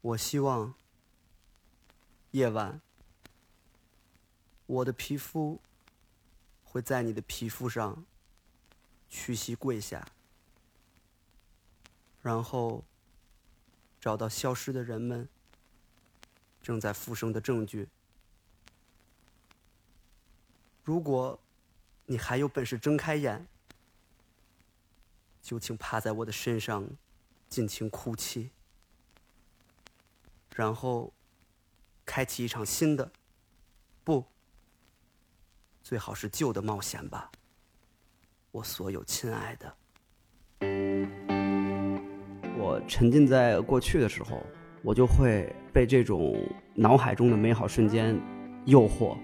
我希望夜晚，我的皮肤会在你的皮肤上屈膝跪下，然后找到消失的人们正在复生的证据。如果你还有本事睁开眼，就请趴在我的身上，尽情哭泣。然后，开启一场新的，不，最好是旧的冒险吧，我所有亲爱的。我沉浸在过去的时候，我就会被这种脑海中的美好瞬间诱惑，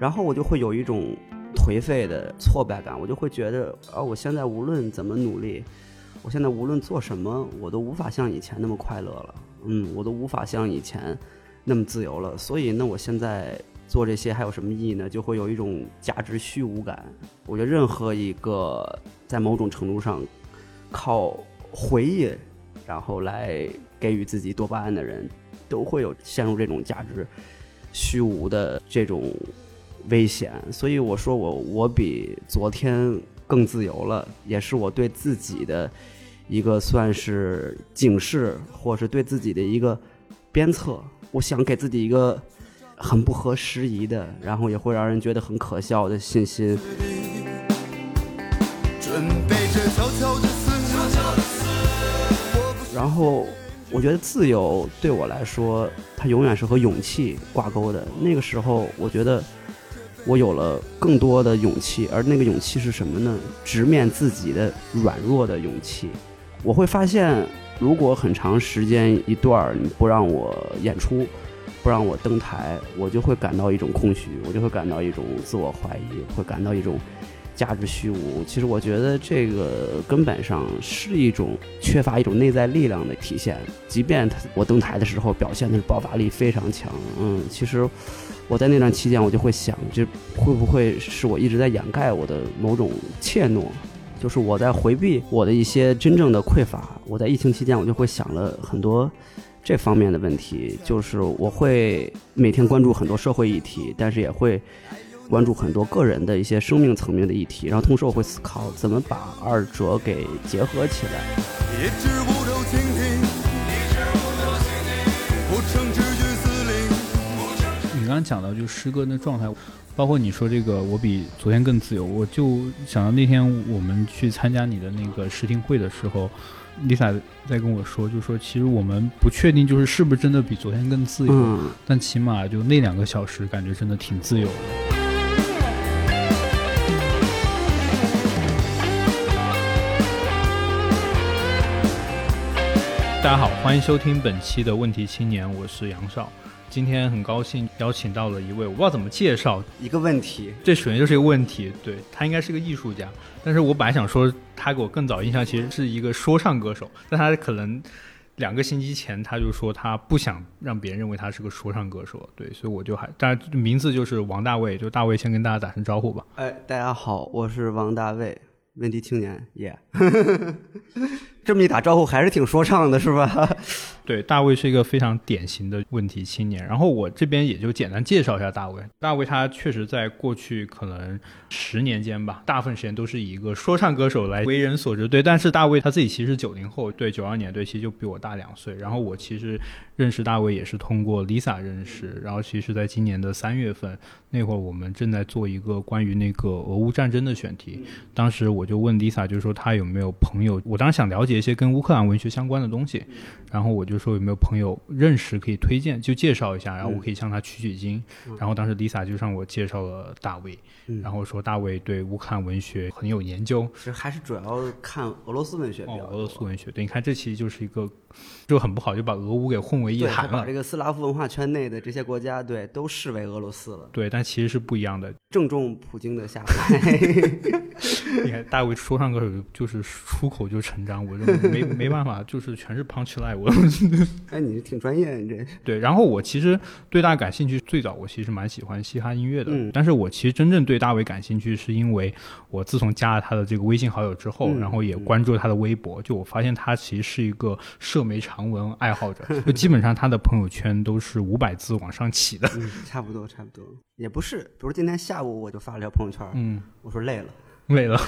然后我就会有一种颓废的挫败感，我就会觉得啊，我现在无论怎么努力，我现在无论做什么，我都无法像以前那么快乐了。嗯，我都无法像以前那么自由了，所以那我现在做这些还有什么意义呢？就会有一种价值虚无感。我觉得任何一个在某种程度上靠回忆然后来给予自己多巴胺的人，都会有陷入这种价值虚无的这种危险。所以我说我我比昨天更自由了，也是我对自己的。一个算是警示，或是对自己的一个鞭策。我想给自己一个很不合时宜的，然后也会让人觉得很可笑的信心。然后，我觉得自由对我来说，它永远是和勇气挂钩的。那个时候，我觉得我有了更多的勇气，而那个勇气是什么呢？直面自己的软弱的勇气。我会发现，如果很长时间一段儿你不让我演出，不让我登台，我就会感到一种空虚，我就会感到一种自我怀疑，会感到一种价值虚无。其实我觉得这个根本上是一种缺乏一种内在力量的体现。即便我登台的时候表现的是爆发力非常强，嗯，其实我在那段期间我就会想，这会不会是我一直在掩盖我的某种怯懦？就是我在回避我的一些真正的匮乏。我在疫情期间，我就会想了很多这方面的问题。就是我会每天关注很多社会议题，但是也会关注很多个人的一些生命层面的议题。然后同时，我会思考怎么把二者给结合起来。你刚刚讲到就诗歌的状态。包括你说这个，我比昨天更自由，我就想到那天我们去参加你的那个试听会的时候，Lisa 在跟我说，就说其实我们不确定，就是是不是真的比昨天更自由，但起码就那两个小时，感觉真的挺自由的。大家好，欢迎收听本期的问题青年，我是杨少。今天很高兴邀请到了一位，我不知道怎么介绍一个问题，这首先就是一个问题，对他应该是个艺术家，但是我本来想说他给我更早印象其实是一个说唱歌手，但他可能两个星期前他就说他不想让别人认为他是个说唱歌手，对，所以我就还，但名字就是王大卫，就大卫先跟大家打声招呼吧。哎，大家好，我是王大卫，问题青年，耶。这么一打招呼，还是挺说唱的，是吧？对，大卫是一个非常典型的问题青年。然后我这边也就简单介绍一下大卫。大卫他确实在过去可能十年间吧，大部分时间都是以一个说唱歌手来为人所知。对，但是大卫他自己其实九零后，对，九二年，对，其实就比我大两岁。然后我其实认识大卫也是通过 Lisa 认识。然后其实在今年的三月份那会儿，我们正在做一个关于那个俄乌战争的选题。当时我就问 Lisa，就是说他有没有朋友？我当时想了解。写一些跟乌克兰文学相关的东西，然后我就说有没有朋友认识可以推荐，就介绍一下，然后我可以向他取取经。然后当时 Lisa 就让我介绍了大卫，然后说大卫对乌克兰文学很有研究，其实还是主要看俄罗斯文学。哦，俄罗斯文学，对，你看这期就是一个就很不好，就把俄乌给混为一谈了。把这个斯拉夫文化圈内的这些国家，对，都视为俄罗斯了。对，但其实是不一样的。正中普京的下怀。你看大卫说唱歌手就是出口就成章，我。就没没办法，就是全是 punch line。我 哎，你挺专业，你这 对。然后我其实对大感兴趣，最早我其实蛮喜欢嘻哈音乐的，嗯但是我其实真正对大卫感兴趣，是因为我自从加了他的这个微信好友之后，嗯然后也关注了他的微博，就我发现他其实是一个社媒长文爱好者，就基本上他的朋友圈都是五百字往上起的。嗯，差不多差不多，也不是。比如今天下午我就发了条朋友圈，嗯，我说累了，累了。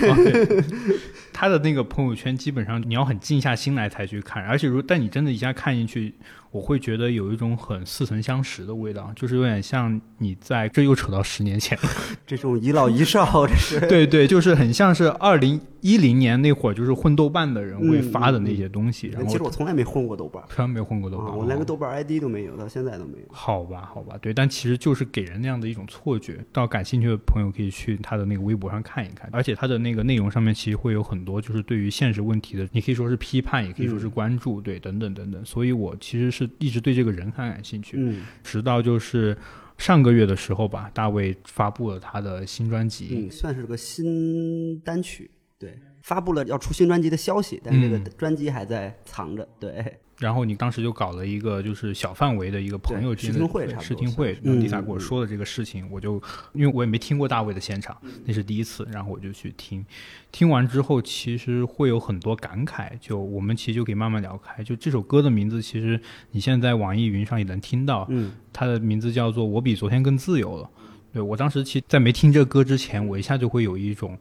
他的那个朋友圈，基本上你要很静下心来才去看，而且如但你真的一下看进去，我会觉得有一种很似曾相识的味道，就是有点像你在这又扯到十年前，这种一老一少，这是 对对，就是很像是二零一零年那会儿，就是混豆瓣的人会发的那些东西，然其实我从来没混过豆瓣从来没混过豆瓣，啊，我连个哦豆瓣 ID 都没有，到现在都没有。好吧，好吧，对，但其实就是给人那样的一种错觉。到感兴趣的朋友可以去他的那个微博上看一看，而且他的那个内容上面其实会有很多就是对于现实问题的，你可以说是批判，也可以说是关注，对，等等等等。所以我其实是一直对这个人很感兴趣，嗯。直到就是上个月的时候吧，大卫发布了他的新专辑，嗯，算是个新单曲，对，发布了要出新专辑的消息，但是这个嗯。专辑还在藏着，对，然后你当时就搞了一个就是小范围的一个朋友之间的对试听会差不多试听会，嗯丽萨跟我说的这个事情，我就因为我也没听过大卫的现场，那是第一次，然后我就去听，听完之后其实会有很多感慨，就我们其实就可以慢慢聊开。就这首歌的名字，其实你现在在网易云上也能听到，嗯它的名字叫做《我比昨天更自由了》。对我当时其实，在没听这个歌之前，我一下就会有一种，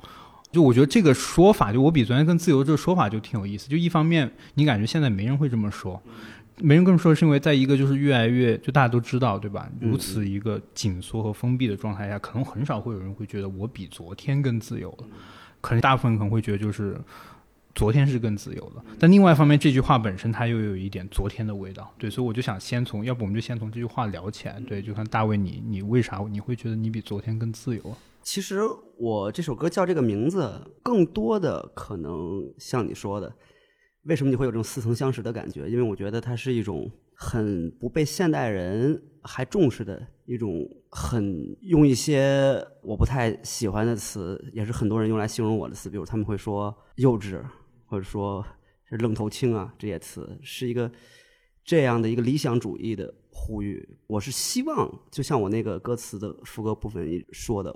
就我觉得这个说法，就我比昨天更自由这个说法就挺有意思。就一方面，你感觉现在没人会这么说，没人这么说，是因为在一个就是越来越就大家都知道，对吧？嗯如此一个紧缩和封闭的状态下，可能很少会有人会觉得我比昨天更自由了。可能大部分人可能会觉得就是昨天是更自由的，但另外一方面，这句话本身它又有一点昨天的味道，对，所以我就想先从，要不我们就先从这句话聊起来，对，就看大卫你你为啥你会觉得你比昨天更自由啊？其实我这首歌叫这个名字，更多的可能像你说的，为什么你会有这种似曾相识的感觉？因为我觉得它是一种很不被现代人还重视的一种，很用一些我不太喜欢的词，也是很多人用来形容我的词，比如他们会说幼稚，或者说是愣头青啊这些词，是一个这样的一个理想主义的呼吁。我是希望，就像我那个歌词的副歌部分说的，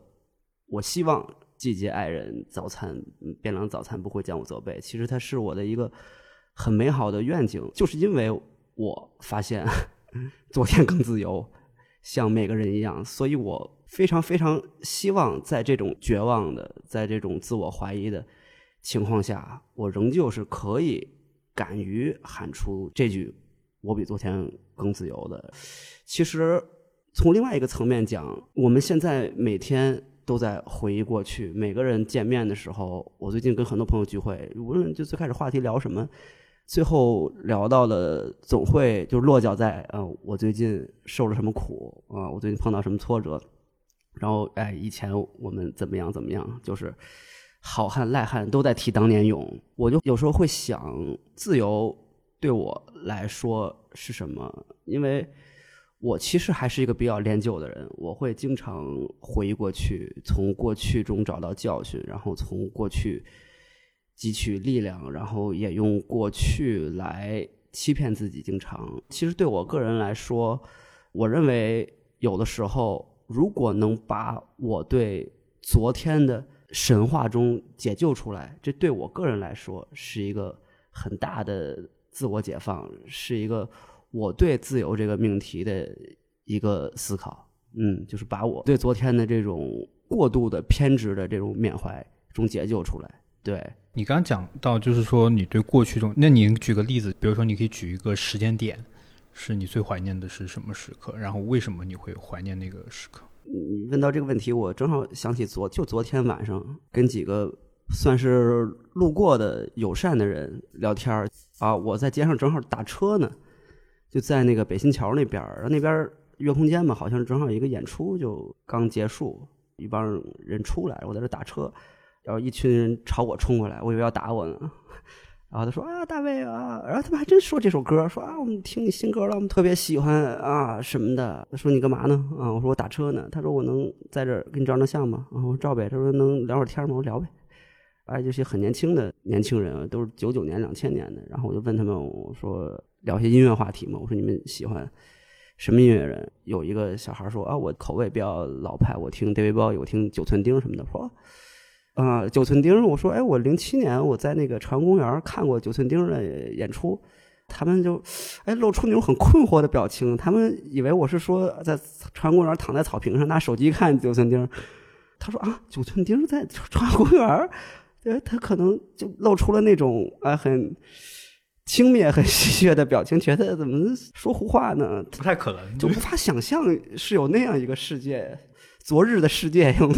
我希望季节爱人，早餐嗯变凉早餐不会将我责备。其实它是我的一个很美好的愿景，就是因为我发现 昨天更自由，像每个人一样，所以我非常非常希望在这种绝望的，在这种自我怀疑的情况下，我仍旧是可以敢于喊出这句“我比昨天更自由”的。其实从另外一个层面讲，我们现在每天都在回忆过去。每个人见面的时候，我最近跟很多朋友聚会，无论就最开始话题聊什么，最后聊到了总会就落脚在呃，我最近受了什么苦啊、我最近碰到什么挫折，然后哎，以前我们怎么样怎么样，就是好汉赖汉都在提当年勇。我就有时候会想，自由对我来说是什么？因为我其实还是一个比较恋旧的人，我会经常回忆过去，从过去中找到教训，然后从过去汲取力量，然后也用过去来欺骗自己。经常，其实对我个人来说，我认为有的时候，如果能把我对昨天的神话中解救出来，这对我个人来说是一个很大的自我解放，是一个我对自由这个命题的一个思考。嗯，就是把我对昨天的这种过度的偏执的这种缅怀中解救出来。对，你刚刚讲到，就是说你对过去中，那你举个例子，比如说你可以举一个时间点，是你最怀念的是什么时刻？然后为什么你会怀念那个时刻？你问到这个问题，我正好想起昨就昨天晚上跟几个算是路过的友善的人聊天儿啊，我在街上正好打车呢，就在那个北新桥那边儿，然后那边儿月空间嘛，好像正好有一个演出就刚结束，一帮人出来，我在这打车，然后一群人朝我冲过来，我以为要打我呢。然后他说啊，大卫啊，然后他们还真说这首歌，说啊，我们听你新歌了，我们特别喜欢啊什么的。他说你干嘛呢？啊，我说我打车呢。他说我能在这儿给你照张相吗？啊，我说照呗。他说能聊会儿天吗？我聊呗。哎这些很年轻的年轻人，都是九九年、两千年的。然后我就问他们，我说聊些音乐话题嘛，我说你们喜欢什么音乐人？有一个小孩说啊，我口味比较老派，我听 David Bowie，我听九寸钉什么的。说啊，九寸钉，我说哎，我零七年我在那个朝阳公园看过九寸钉的演出。他们就，哎，露出那种很困惑的表情。他们以为我是说在朝阳公园躺在草坪上拿手机看九寸钉。他说啊，九寸钉在朝阳公园，呃，他可能就露出了那种啊很轻蔑、很戏谑的表情，觉得怎么说胡话呢？不太可能，就无法想象是有那样一个世界。昨日的世界，用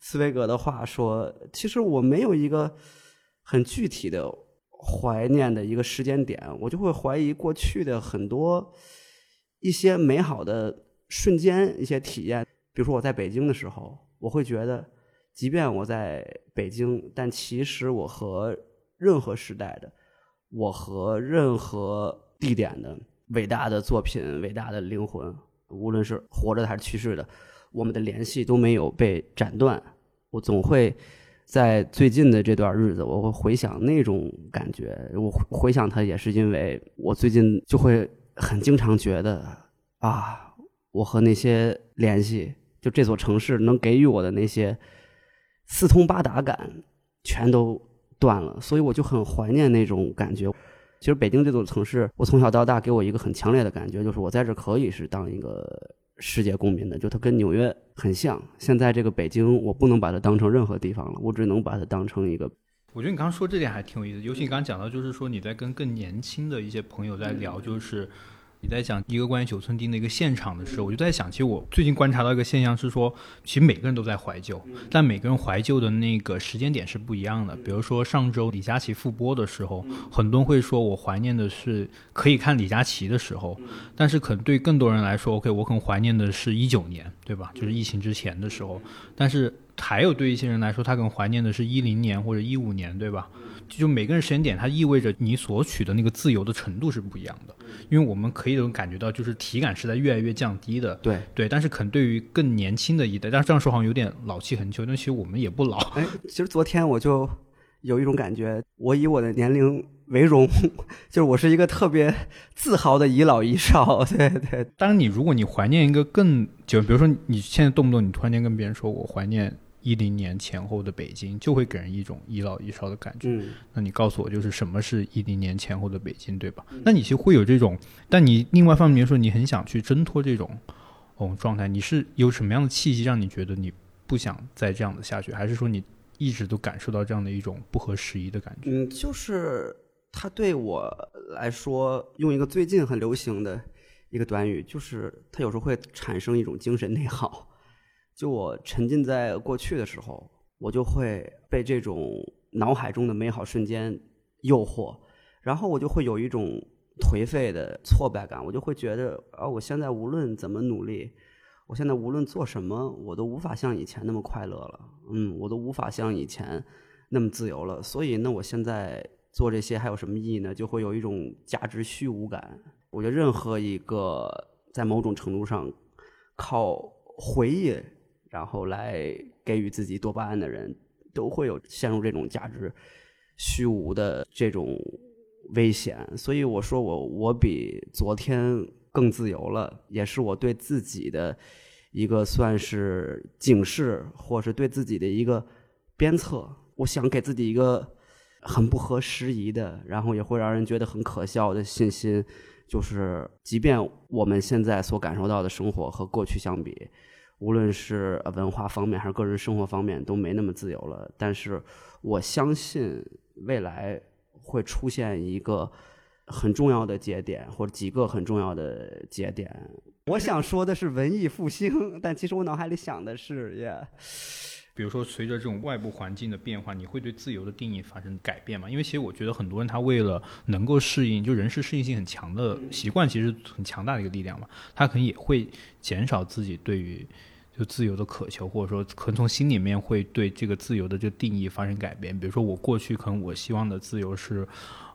茨威格的话说，其实我没有一个很具体的。怀念的一个时间点，我就会怀疑过去的很多一些美好的瞬间、一些体验。比如说我在北京的时候，我会觉得，即便我在北京，但其实我和任何时代的、我和任何地点的伟大的作品、伟大的灵魂，无论是活着的还是去世的，我们的联系都没有被斩断。我总会。在最近的这段日子，我会回想那种感觉。我回想它，也是因为我最近就会很经常觉得啊，我和那些联系，就这座城市能给予我的那些四通八达感，全都断了。所以我就很怀念那种感觉。其实北京这座城市，我从小到大给我一个很强烈的感觉，就是我在这可以是当一个。世界公民的，就它跟纽约很像。现在这个北京，我不能把它当成任何地方了，我只能把它当成一个。我觉得你刚刚说这点还挺有意思，尤其你刚刚讲到，就是说你在跟更年轻的一些朋友在聊，就是。你在讲一个关于九寸钉的一个现场的时候，我就在想，其实我最近观察到一个现象是说，其实每个人都在怀旧，但每个人怀旧的那个时间点是不一样的。比如说上周李佳琦复播的时候，很多人会说我怀念的是可以看李佳琦的时候，但是可能对更多人来说，OK，我可能怀念的是一九年，对吧？就是疫情之前的时候。但是还有对一些人来说，他可能怀念的是一零年或者一五年，对吧？就每个人时间点，它意味着你所取的那个自由的程度是不一样的。因为我们可以能感觉到，就是体感是在越来越降低的。对对，但是可能对于更年轻的一代，但是这样说好像有点老气横秋。但其实我们也不老。哎，其实昨天我就有一种感觉，我以我的年龄为荣，就是我是一个特别自豪的遗老遗少。对对。当然，你如果你怀念一个更就比如说你现在动不动你突然间跟别人说我怀念。一零年前后的北京就会给人一种遗老遗少的感觉。嗯，那你告诉我，就是什么是一零年前后的北京，对吧？那你其实会有这种，但你另外方面说，你很想去挣脱这种哦状态，你是有什么样的契机让你觉得你不想再这样子下去，还是说你一直都感受到这样的一种不合时宜的感觉？嗯，就是它对我来说，用一个最近很流行的一个短语，就是它有时候会产生一种精神内耗。就我沉浸在过去的时候，我就会被这种脑海中的美好瞬间诱惑，然后我就会有一种颓废的挫败感，我就会觉得啊，我现在无论怎么努力，我现在无论做什么，我都无法像以前那么快乐了，嗯，我都无法像以前那么自由了。所以，那我现在做这些还有什么意义呢？就会有一种价值虚无感。我觉得任何一个在某种程度上靠回忆。然后来给予自己多巴胺的人，都会有陷入这种价值虚无的这种危险。所以我说我我比昨天更自由了，也是我对自己的一个算是警示，或是对自己的一个鞭策。我想给自己一个很不合时宜的，然后也会让人觉得很可笑的信心，就是即便我们现在所感受到的生活和过去相比。无论是文化方面还是个人生活方面都没那么自由了，但是我相信未来会出现一个很重要的节点，或者几个很重要的节点。我想说的是文艺复兴，但其实我脑海里想的是，耶。比如说随着这种外部环境的变化，你会对自由的定义发生改变吗？因为其实我觉得很多人他为了能够适应，就人是适应性很强的习惯，其实很强大的一个力量嘛，他可能也会减少自己对于。就自由的渴求，或者说可能从心里面会对这个自由的这个定义发生改变。比如说，我过去可能我希望的自由是，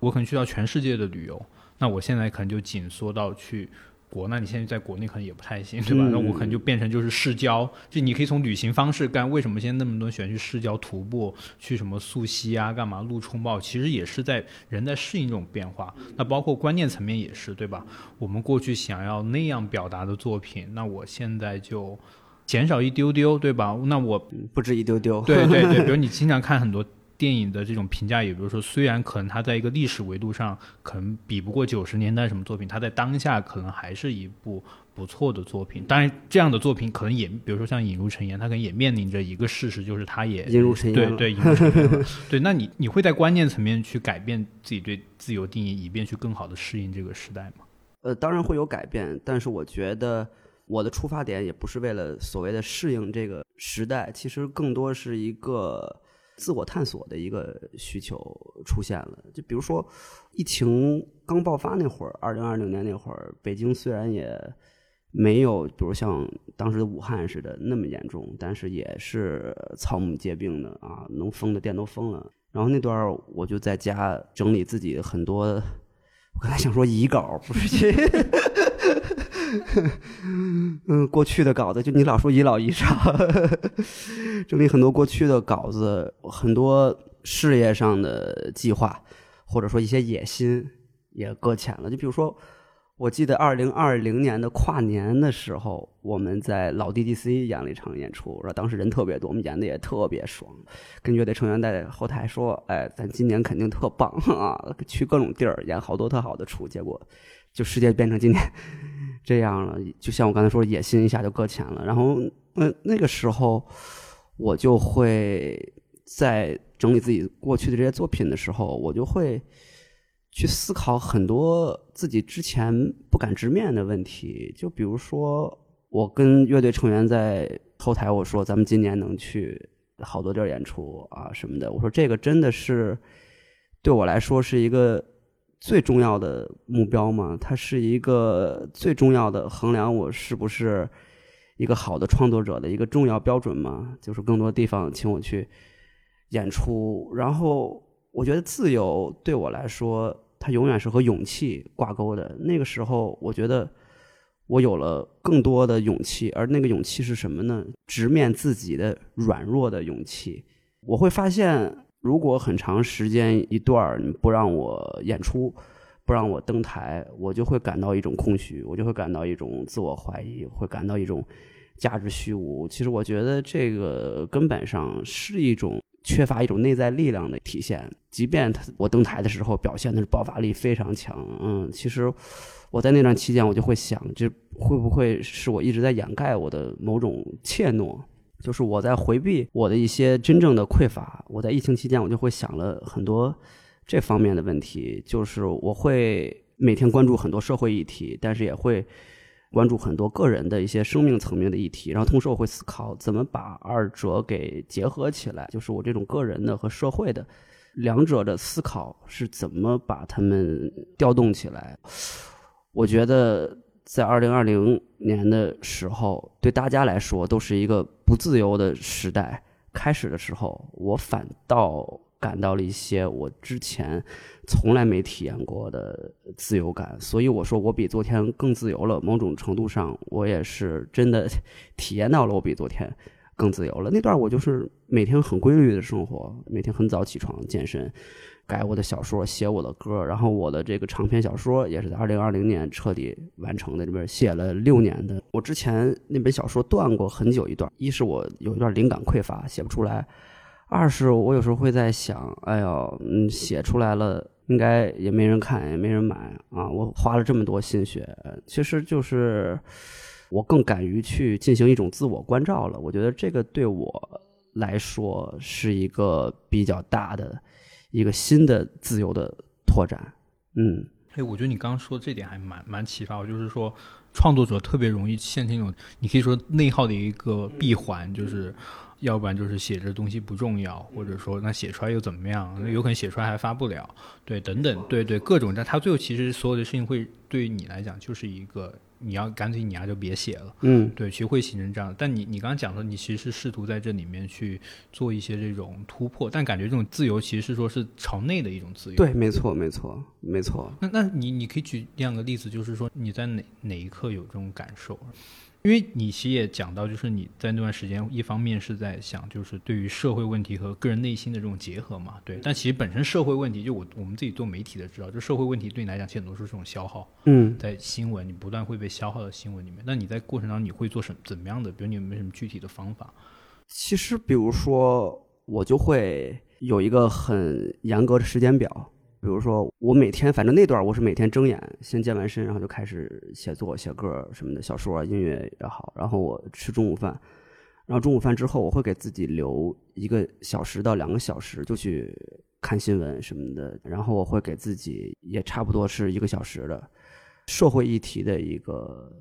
我可能去到全世界的旅游，那我现在可能就紧缩到去国，那你现在在国内可能也不太行，对吧？嗯那我可能就变成就是市郊，就你可以从旅行方式干。为什么现在那么多人喜欢去市郊徒步，去什么溯溪啊，干嘛路冲报？其实也是在人在适应这种变化。那包括观念层面也是，对吧？我们过去想要那样表达的作品，那我现在就减少一丢丢，对吧？那我嗯不止一丢丢。对对对，比如你经常看很多电影的这种评价，也 比如说，虽然可能它在一个历史维度上可能比不过九十年代什么作品，它在当下可能还是一部不错的作品。当然，这样的作品可能也，比如说像《引入尘烟》，它可能也面临着一个事实，就是它也 引入尘烟对对，引入尘烟了。对，那你你会在观念层面去改变自己对自由定义，以便去更好的适应这个时代吗？呃，当然会有改变，但是我觉得我的出发点也不是为了所谓的适应这个时代，其实更多是一个自我探索的一个需求出现了。就比如说，疫情刚爆发那会儿，二零二零年那会儿，北京虽然也没有，比如像当时的武汉似的那么严重，但是也是草木皆兵的啊，能封的店都封了。然后那段儿我就在家整理自己很多，我刚才想说遗稿，不是，嗯，过去的稿子，就你老说遗老遗少，整理很多过去的稿子，很多事业上的计划，或者说一些野心也搁浅了。就比如说，我记得二零二零年的跨年的时候，我们在老 DDC 演了一场演出，然后当时人特别多，我们演的也特别爽，跟乐队成员在后台说：“哎，咱今年肯定特棒 啊，去各种地儿演好多特好的出。”结果就世界变成今天这样了，就像我刚才说，野心一下就搁浅了。然后那那个时候，我就会在整理自己过去的这些作品的时候，我就会去思考很多自己之前不敢直面的问题。就比如说，我跟乐队成员在后台我说，咱们今年能去好多地儿演出啊什么的。我说这个真的是对我来说是一个。最重要的目标嘛，它是一个最重要的衡量我是不是一个好的创作者的一个重要标准嘛。就是更多地方请我去演出，然后我觉得自由对我来说，它永远是和勇气挂钩的。那个时候，我觉得我有了更多的勇气，而那个勇气是什么呢？直面自己的软弱的勇气。我会发现。如果很长时间一段儿你不让我演出，不让我登台，我就会感到一种空虚，我就会感到一种自我怀疑，会感到一种价值虚无。其实我觉得这个根本上是一种缺乏一种内在力量的体现。即便他我登台的时候表现的是爆发力非常强，嗯，其实我在那段期间我就会想，这会不会是我一直在掩盖我的某种怯懦？就是我在回避我的一些真正的匮乏。我在疫情期间，我就会想了很多这方面的问题。就是我会每天关注很多社会议题，但是也会关注很多个人的一些生命层面的议题。然后同时，我会思考怎么把二者给结合起来。就是我这种个人的和社会的两者的思考是怎么把它们调动起来。我觉得。在二零二零年的时候，对大家来说都是一个不自由的时代。开始的时候，我反倒感到了一些我之前从来没体验过的自由感。所以我说，我比昨天更自由了。某种程度上，我也是真的体验到了我比昨天更自由了。那段我就是每天很规律的生活，每天很早起床健身。改我的小说，写我的歌，然后我的这个长篇小说也是在二零二零年彻底完成的。这边写了六年的，我之前那本小说断过很久一段，一是我有一段灵感匮乏，写不出来；二是我有时候会在想，哎呦，嗯，写出来了，应该也没人看，也没人买啊。我花了这么多心血，其实就是我更敢于去进行一种自我关照了。我觉得这个对我来说是一个比较大的。一个新的自由的拓展，嗯，哎，我觉得你刚刚说这点还蛮蛮启发我，就是说创作者特别容易陷进一种，你可以说内耗的一个闭环，就是要不然就是写这东西不重要，或者说那写出来又怎么样？那有可能写出来还发不了，对，等等，对对，各种，但他最后其实所有的事情会对于你来讲就是一个你要干脆你啊就别写了。嗯，对，其实会形成这样。但你你刚刚讲说，你其实是试图在这里面去做一些这种突破，但感觉这种自由其实是说是朝内的一种自由。对，没错，没错，没错。那那你你可以举两个例子，就是说你在哪哪一刻有这种感受？因为你其实也讲到，就是你在那段时间，一方面是在想，就是对于社会问题和个人内心的这种结合嘛，对。但其实本身社会问题，就我我们自己做媒体的知道，就社会问题对你来讲，其实很多是这种消耗。嗯，在新闻，你不断会被消耗的新闻里面。那你在过程当中，你会做什怎么样的？比如你有没有什么具体的方法？其实，比如说，我就会有一个很严格的时间表。比如说，我每天反正那段我是每天睁眼，先健完身，然后就开始写作、写歌什么的，小说、音乐也好。然后我吃中午饭，然后中午饭之后，我会给自己留一个小时到两个小时，就去看新闻什么的。然后我会给自己也差不多是一个小时的社会议题的一个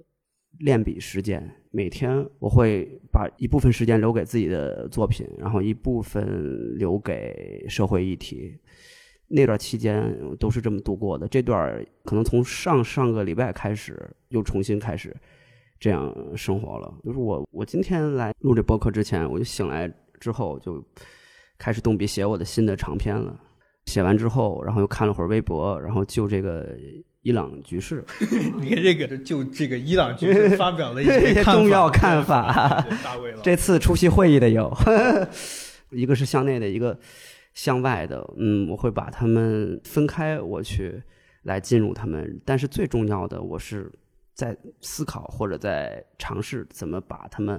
练笔时间。每天我会把一部分时间留给自己的作品，然后一部分留给社会议题。那段期间都是这么度过的。这段可能从上上个礼拜开始，又重新开始这样生活了。就是我，我今天来录这播客之前，我就醒来之后就开始动笔写我的新的长篇了。写完之后，然后又看了会儿微博，然后就这个伊朗局势，你看这个就这个伊朗局势 发表了一 些重要看法。这次出席会议的有一个是向内的，一个。向外的，嗯，我会把他们分开，我去来进入他们。但是最重要的，我是在思考或者在尝试怎么把他们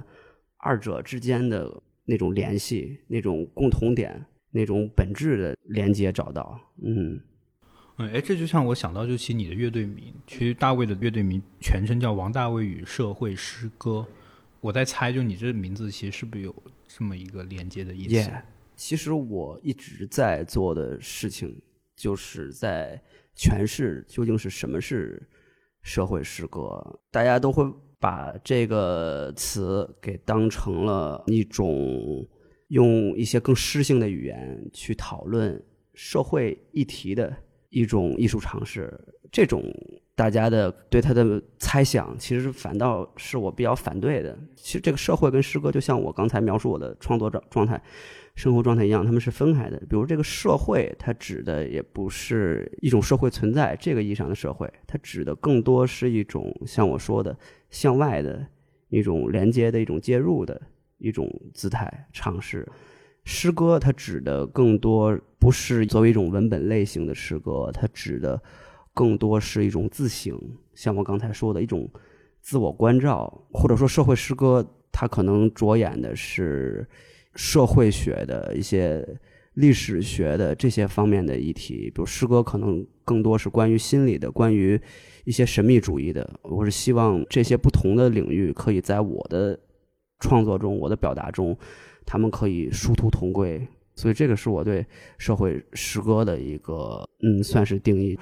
二者之间的那种联系、那种共同点、那种本质的连接找到。嗯，哎，这就像我想到，就其实你的乐队名，其实大卫的乐队名全称叫王大卫与社会诗歌。我在猜，就你这名字其实是不是有这么一个连接的意思？其实我一直在做的事情，就是在诠释究竟是什么是社会诗歌。大家都会把这个词给当成了一种用一些更诗性的语言去讨论社会议题的一种艺术尝试。这种大家的对他的猜想，其实反倒是我比较反对的。其实这个社会跟诗歌，就像我刚才描述我的创作状状态。生活状态一样，他们是分开的。比如这个社会，它指的也不是一种社会存在这个意义上的社会，它指的更多是一种像我说的向外的一种连接的一种介入的一种姿态尝试。诗歌它指的更多不是作为一种文本类型的诗歌，它指的更多是一种自省，像我刚才说的一种自我关照，或者说社会诗歌，它可能着眼的是。社会学的一些、历史学的这些方面的议题，比如诗歌，可能更多是关于心理的，关于一些神秘主义的。我是希望这些不同的领域，可以在我的创作中、我的表达中，他们可以殊途同归。所以，这个是我对社会诗歌的一个，嗯，算是定义。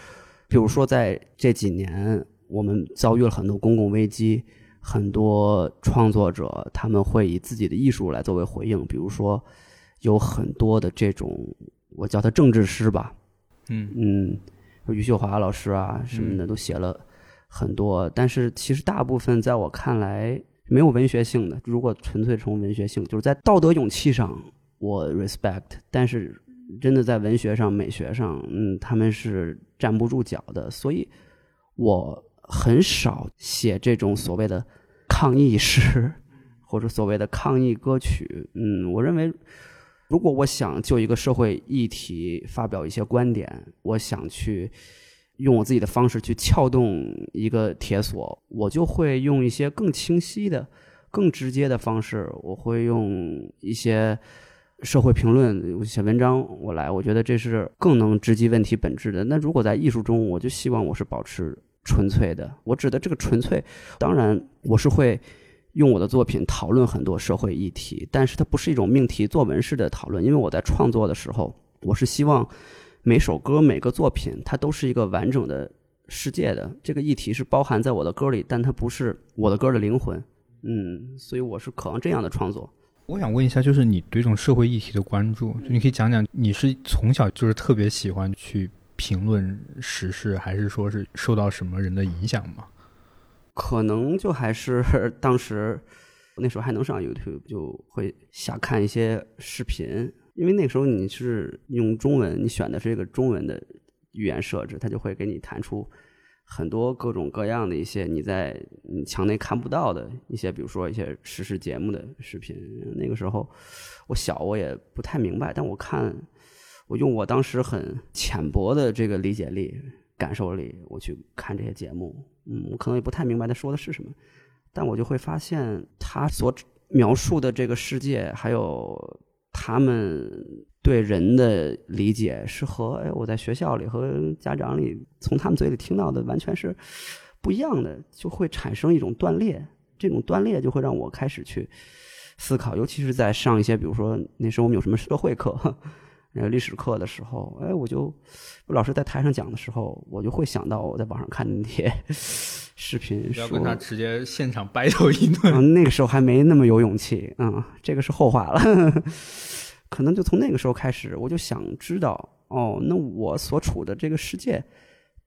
比如说，在这几年，我们遭遇了很多公共危机。很多创作者他们会以自己的艺术来作为回应，比如说有很多的这种我叫他政治诗吧，嗯嗯，余秀华老师啊什么的都写了很多，但是其实大部分在我看来没有文学性的。如果纯粹从文学性，就是在道德勇气上我 respect，但是真的在文学上、美学上，嗯，他们是站不住脚的，所以我。很少写这种所谓的抗议诗，或者所谓的抗议歌曲。嗯，我认为，如果我想就一个社会议题发表一些观点，我想去用我自己的方式去撬动一个铁锁，我就会用一些更清晰的、更直接的方式。我会用一些社会评论写文章，我来，我觉得这是更能直击问题本质的。那如果在艺术中，我就希望我是保持。纯粹的，我指的这个纯粹，当然我是会用我的作品讨论很多社会议题，但是它不是一种命题作文式的讨论，因为我在创作的时候，我是希望每首歌、每个作品它都是一个完整的世界的，这个议题是包含在我的歌里，但它不是我的歌的灵魂，嗯，所以我是渴望这样的创作。我想问一下，就是你对这种社会议题的关注，就你可以讲讲，你是从小就是特别喜欢去。评论时事，还是说是受到什么人的影响吗？可能就还是 当时那时候还能上 YouTube，就会瞎看一些视频，因为那时候你是用中文，你选的是一个中文的语言设置，它就会给你弹出很多各种各样的一些你在你墙内看不到的一些，比如说一些时事节目的视频。那个时候我小，我也不太明白，但我看我用我当时很浅薄的这个理解力、感受力，我去看这些节目，嗯，我可能也不太明白他说的是什么，但我就会发现他所描述的这个世界，还有他们对人的理解，是和哎我在学校里和家长里从他们嘴里听到的完全是不一样的，就会产生一种断裂。这种断裂就会让我开始去思考，尤其是在上一些，比如说那时候我们有什么社会课、呃历史课的时候，哎，我就老师在台上讲的时候，我就会想到我在网上看的那些 视频，不要说跟他直接现场 battle 一顿。嗯，那个时候还没那么有勇气，嗯，这个是后话了。可能就从那个时候开始，我就想知道，哦，那我所处的这个世界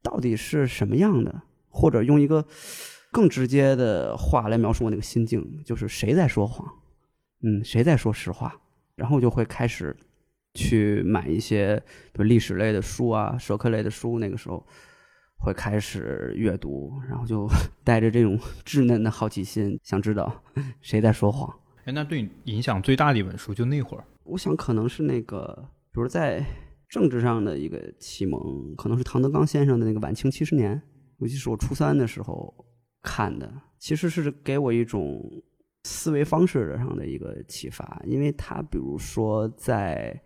到底是什么样的？或者用一个更直接的话来描述我那个心境，就是谁在说谎？嗯，谁在说实话？然后就会开始去买一些比如历史类的书啊、社科类的书，那个时候会开始阅读，然后就 带着这种稚嫩的好奇心，想知道 谁在说谎。哎，那对你影响最大的一本书，就那会儿，我想可能是那个，比如在政治上的一个启蒙，可能是唐德刚先生的那个《晚清七十年》，尤其是我初三的时候看的，其实是给我一种思维方式上的一个启发，因为他比如说在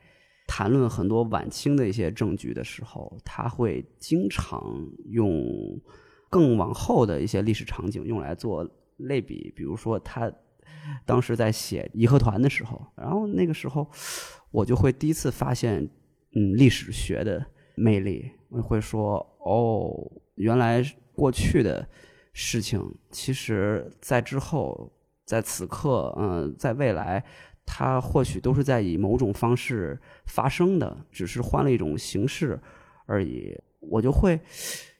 谈论很多晚清的一些证据的时候，他会经常用更往后的一些历史场景用来做类比，比如说他当时在写义和团的时候，然后那个时候我就会第一次发现，嗯，历史学的魅力。我会说，哦，原来过去的事情，其实在之后，在此刻，嗯、在未来，它或许都是在以某种方式发生的，只是换了一种形式而已。我就会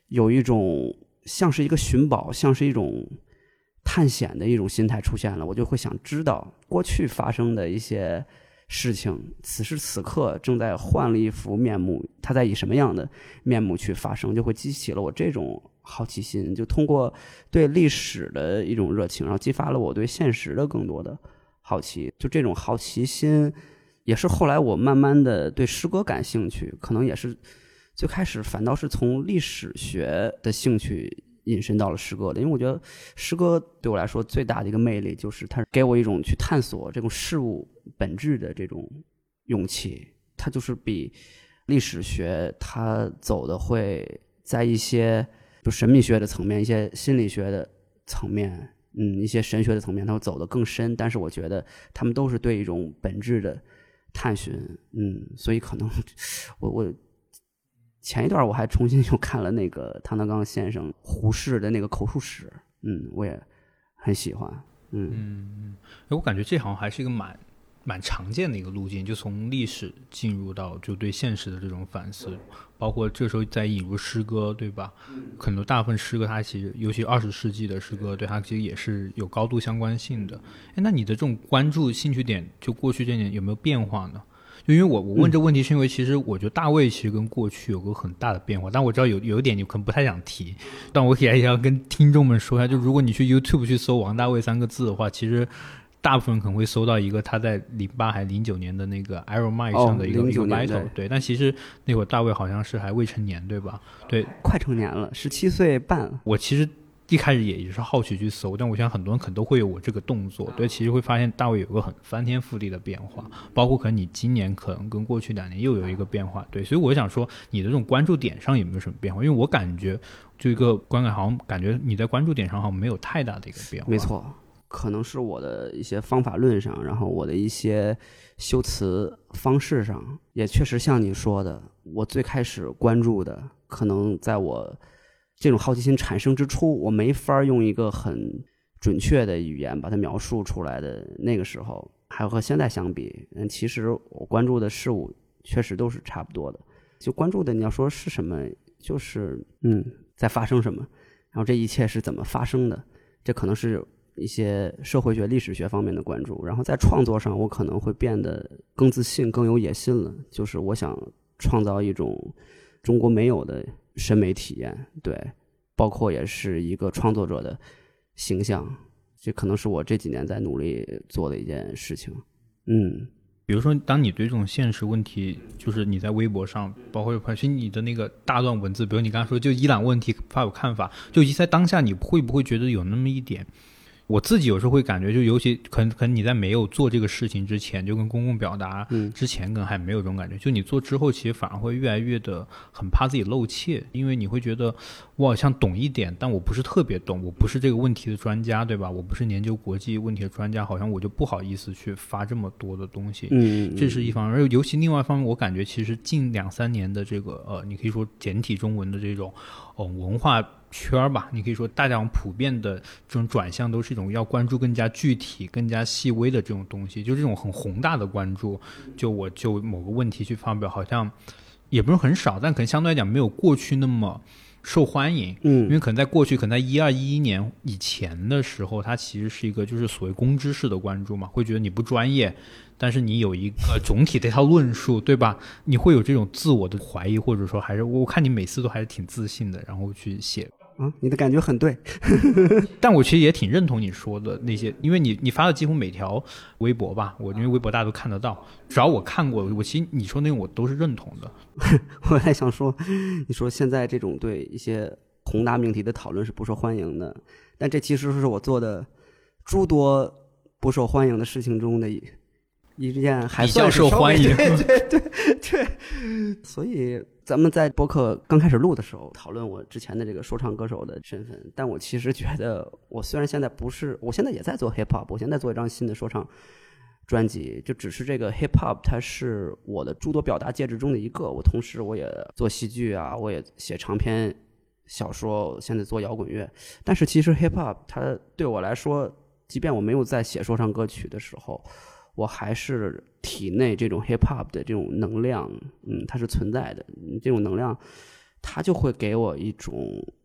有一种像是一个寻宝，像是一种探险的一种心态出现了，我就会想知道过去发生的一些事情，此时此刻正在换了一副面目，它在以什么样的面目去发生，就会激起了我这种好奇心，就通过对历史的一种热情，然后激发了我对现实的更多的好奇，就这种好奇心，也是后来我慢慢的对诗歌感兴趣，可能也是最开始反倒是从历史学的兴趣引申到了诗歌的，因为我觉得诗歌对我来说最大的一个魅力就是它给我一种去探索这种事物本质的这种勇气，它就是比历史学它走的会在一些就神秘学的层面、一些心理学的层面，嗯，一些神学的层面，他会走得更深。但是我觉得他们都是对一种本质的探寻，嗯，所以可能我我前一段我还重新又看了那个唐德刚先生胡适的那个口述史，嗯，我也很喜欢，嗯哎我感觉这好像还是一个蛮蛮常见的一个路径，就从历史进入到就对现实的这种反思，包括这时候再引入诗歌，对吧？很多大部分诗歌它其实，尤其二十世纪的诗歌，对它其实也是有高度相关性的。哎，那你的这种关注兴趣点，就过去这年有没有变化呢？就因为我我问这个问题，是因为其实我觉得大卫其实跟过去有个很大的变化，但我知道有有一点你可能不太想提，但我也要跟听众们说一下，就如果你去 YouTube 去搜王大卫三个字的话，其实大部分人可能会搜到一个他在零八还零九年的那个 Iron Mike 哦上的一个、一个09年 battle，对对，但其实那会儿大卫好像是还未成年，对吧？对快成年了，十七岁半。我其实。一开始也也是好奇去搜，但我想很多人可能都会有我这个动作，对，其实会发现大卫有个很翻天覆地的变化，包括可能你今年可能跟过去两年又有一个变化，对，所以我想说你的这种关注点上有没有什么变化？因为我感觉就一个观感，好像感觉你在关注点上好像没有太大的一个变化。没，错，可能是我的一些方法论上，然后我的一些修辞方式上，也确实像你说的，我最开始关注的，可能在我这种好奇心产生之初，我没法用一个很准确的语言把它描述出来的那个时候，还有和现在相比，嗯，其实我关注的事物确实都是差不多的。就关注的，你要说是什么，就是嗯，在发生什么，然后这一切是怎么发生的？这可能是一些社会学、历史学方面的关注。然后在创作上，我可能会变得更自信、更有野心了。就是我想创造一种中国没有的审美体验，对，包括也是一个创作者的形象。这可能是我这几年在努力做的一件事情。嗯。比如说，当你对这种现实问题，就是你在微博上，包括其实你的那个大段文字，比如你刚刚说就伊朗问题发表看法，就一在当下，你会不会觉得有那么一点？我自己有时候会感觉，就尤其可能可能你在没有做这个事情之前，就跟公共表达之前，可能还没有这种感觉。就你做之后，其实反而会越来越的很怕自己露怯，因为你会觉得我好像懂一点，但我不是特别懂，我不是这个问题的专家，对吧？我不是研究国际问题的专家，好像我就不好意思去发这么多的东西。嗯，这是一方面。而尤其另外一方面，我感觉其实近两三年的这个呃，你可以说简体中文的这种哦文化。圈儿吧，你可以说大家普遍的这种转向都是一种要关注更加具体、更加细微的这种东西，就这种很宏大的关注。就我就某个问题去发表，好像也不是很少，但可能相对来讲没有过去那么受欢迎。嗯，因为可能在过去，可能在一二一一年以前的时候，它其实是一个就是所谓公知式的关注嘛，会觉得你不专业，但是你有一个总体的一套论述，对吧？你会有这种自我的怀疑，或者说还是我看你每次都还是挺自信的，然后去写。啊，你的感觉很对，但我其实也挺认同你说的那些，因为你你发的几乎每条微博吧，我因为微博大家都看得到，只要我看过，我其实你说那个我都是认同的。我还想说，你说现在这种对一些宏大命题的讨论是不受欢迎的，但这其实是我做的诸多不受欢迎的事情中的一一件还算受欢迎，对对对对，所以。咱们在播客刚开始录的时候讨论我之前的这个说唱歌手的身份，但我其实觉得，我虽然现在不是，我现在也在做 hip hop，我现在做一张新的说唱专辑，就只是这个 hip hop 它是我的诸多表达介质中的一个。我同时我也做戏剧啊，我也写长篇小说，现在做摇滚乐。但是其实 hip hop 它对我来说，即便我没有在写说唱歌曲的时候。我还是体内这种 hip hop 的这种能量，嗯，它是存在的。这种能量，它就会给我一种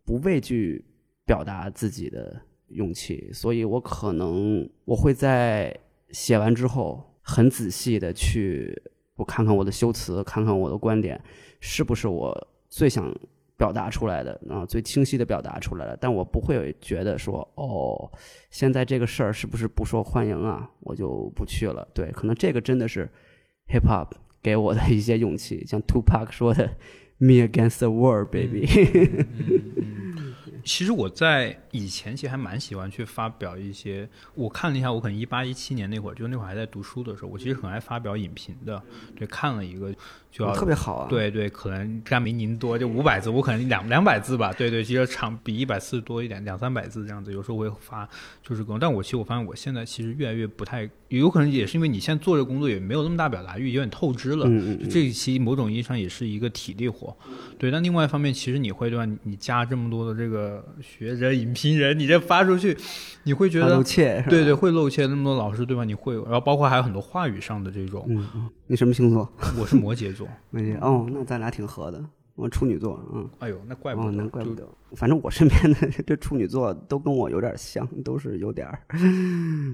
不畏惧表达自己的勇气。所以我可能我会在写完之后，很仔细的去我看看我的修辞，看看我的观点，是不是我最想。表达出来的啊，最清晰的表达出来了，但我不会觉得说，哦，现在这个事儿是不是不受欢迎啊？我就不去了。对，可能这个真的是 hip hop 给我的一些勇气，像 Tupac 说的，Me against the world, baby。其实我在以前其实还蛮喜欢去发表一些，我看了一下，我可能一八一七年那会儿，就那会儿还在读书的时候，我其实很爱发表影评的。对，看了一个。就要特别好啊！对对，可能干没您多，就五百字，我可能两两百字吧。对对，其实长比一百字多一点，两三百字这样子。有时候我会发，就是更。但我其实我发现，我现在其实越来越不太，有可能也是因为你现在做这工作也没有那么大表达欲，有点透支了。嗯嗯。这一期某种意义上也是一个体力活，对。但另外一方面，其实你会对吧？你加这么多的这个学者、影评人，你这发出去，你会觉得露怯。对对，会露怯。那么多老师对吧？你会，然后包括还有很多话语上的这种。你什么星座？我是摩羯座。摩羯哦。那咱俩挺合的，我处女座，嗯，哎呦，那怪不得，那怪不得。反正我身边的这处女座都跟我有点像，都是有点儿，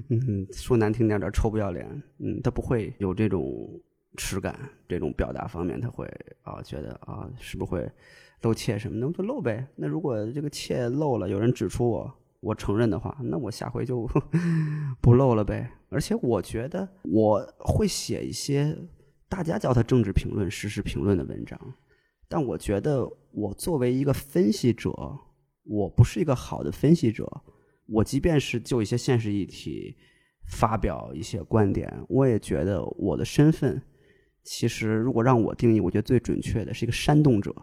嗯，说难听点点臭不要脸，嗯，他不会有这种耻感，这种表达方面他会啊，觉得啊，是不是会露怯什么的，就露呗。那如果这个怯露了，有人指出我，我承认的话，那我下回就 不露了呗。而且我觉得我会写一些。大家叫他政治评论、时事评论的文章，但我觉得我作为一个分析者，我不是一个好的分析者。我即便是就一些现实议题发表一些观点，我也觉得我的身份，其实如果让我定义，我觉得最准确的是一个煽动者。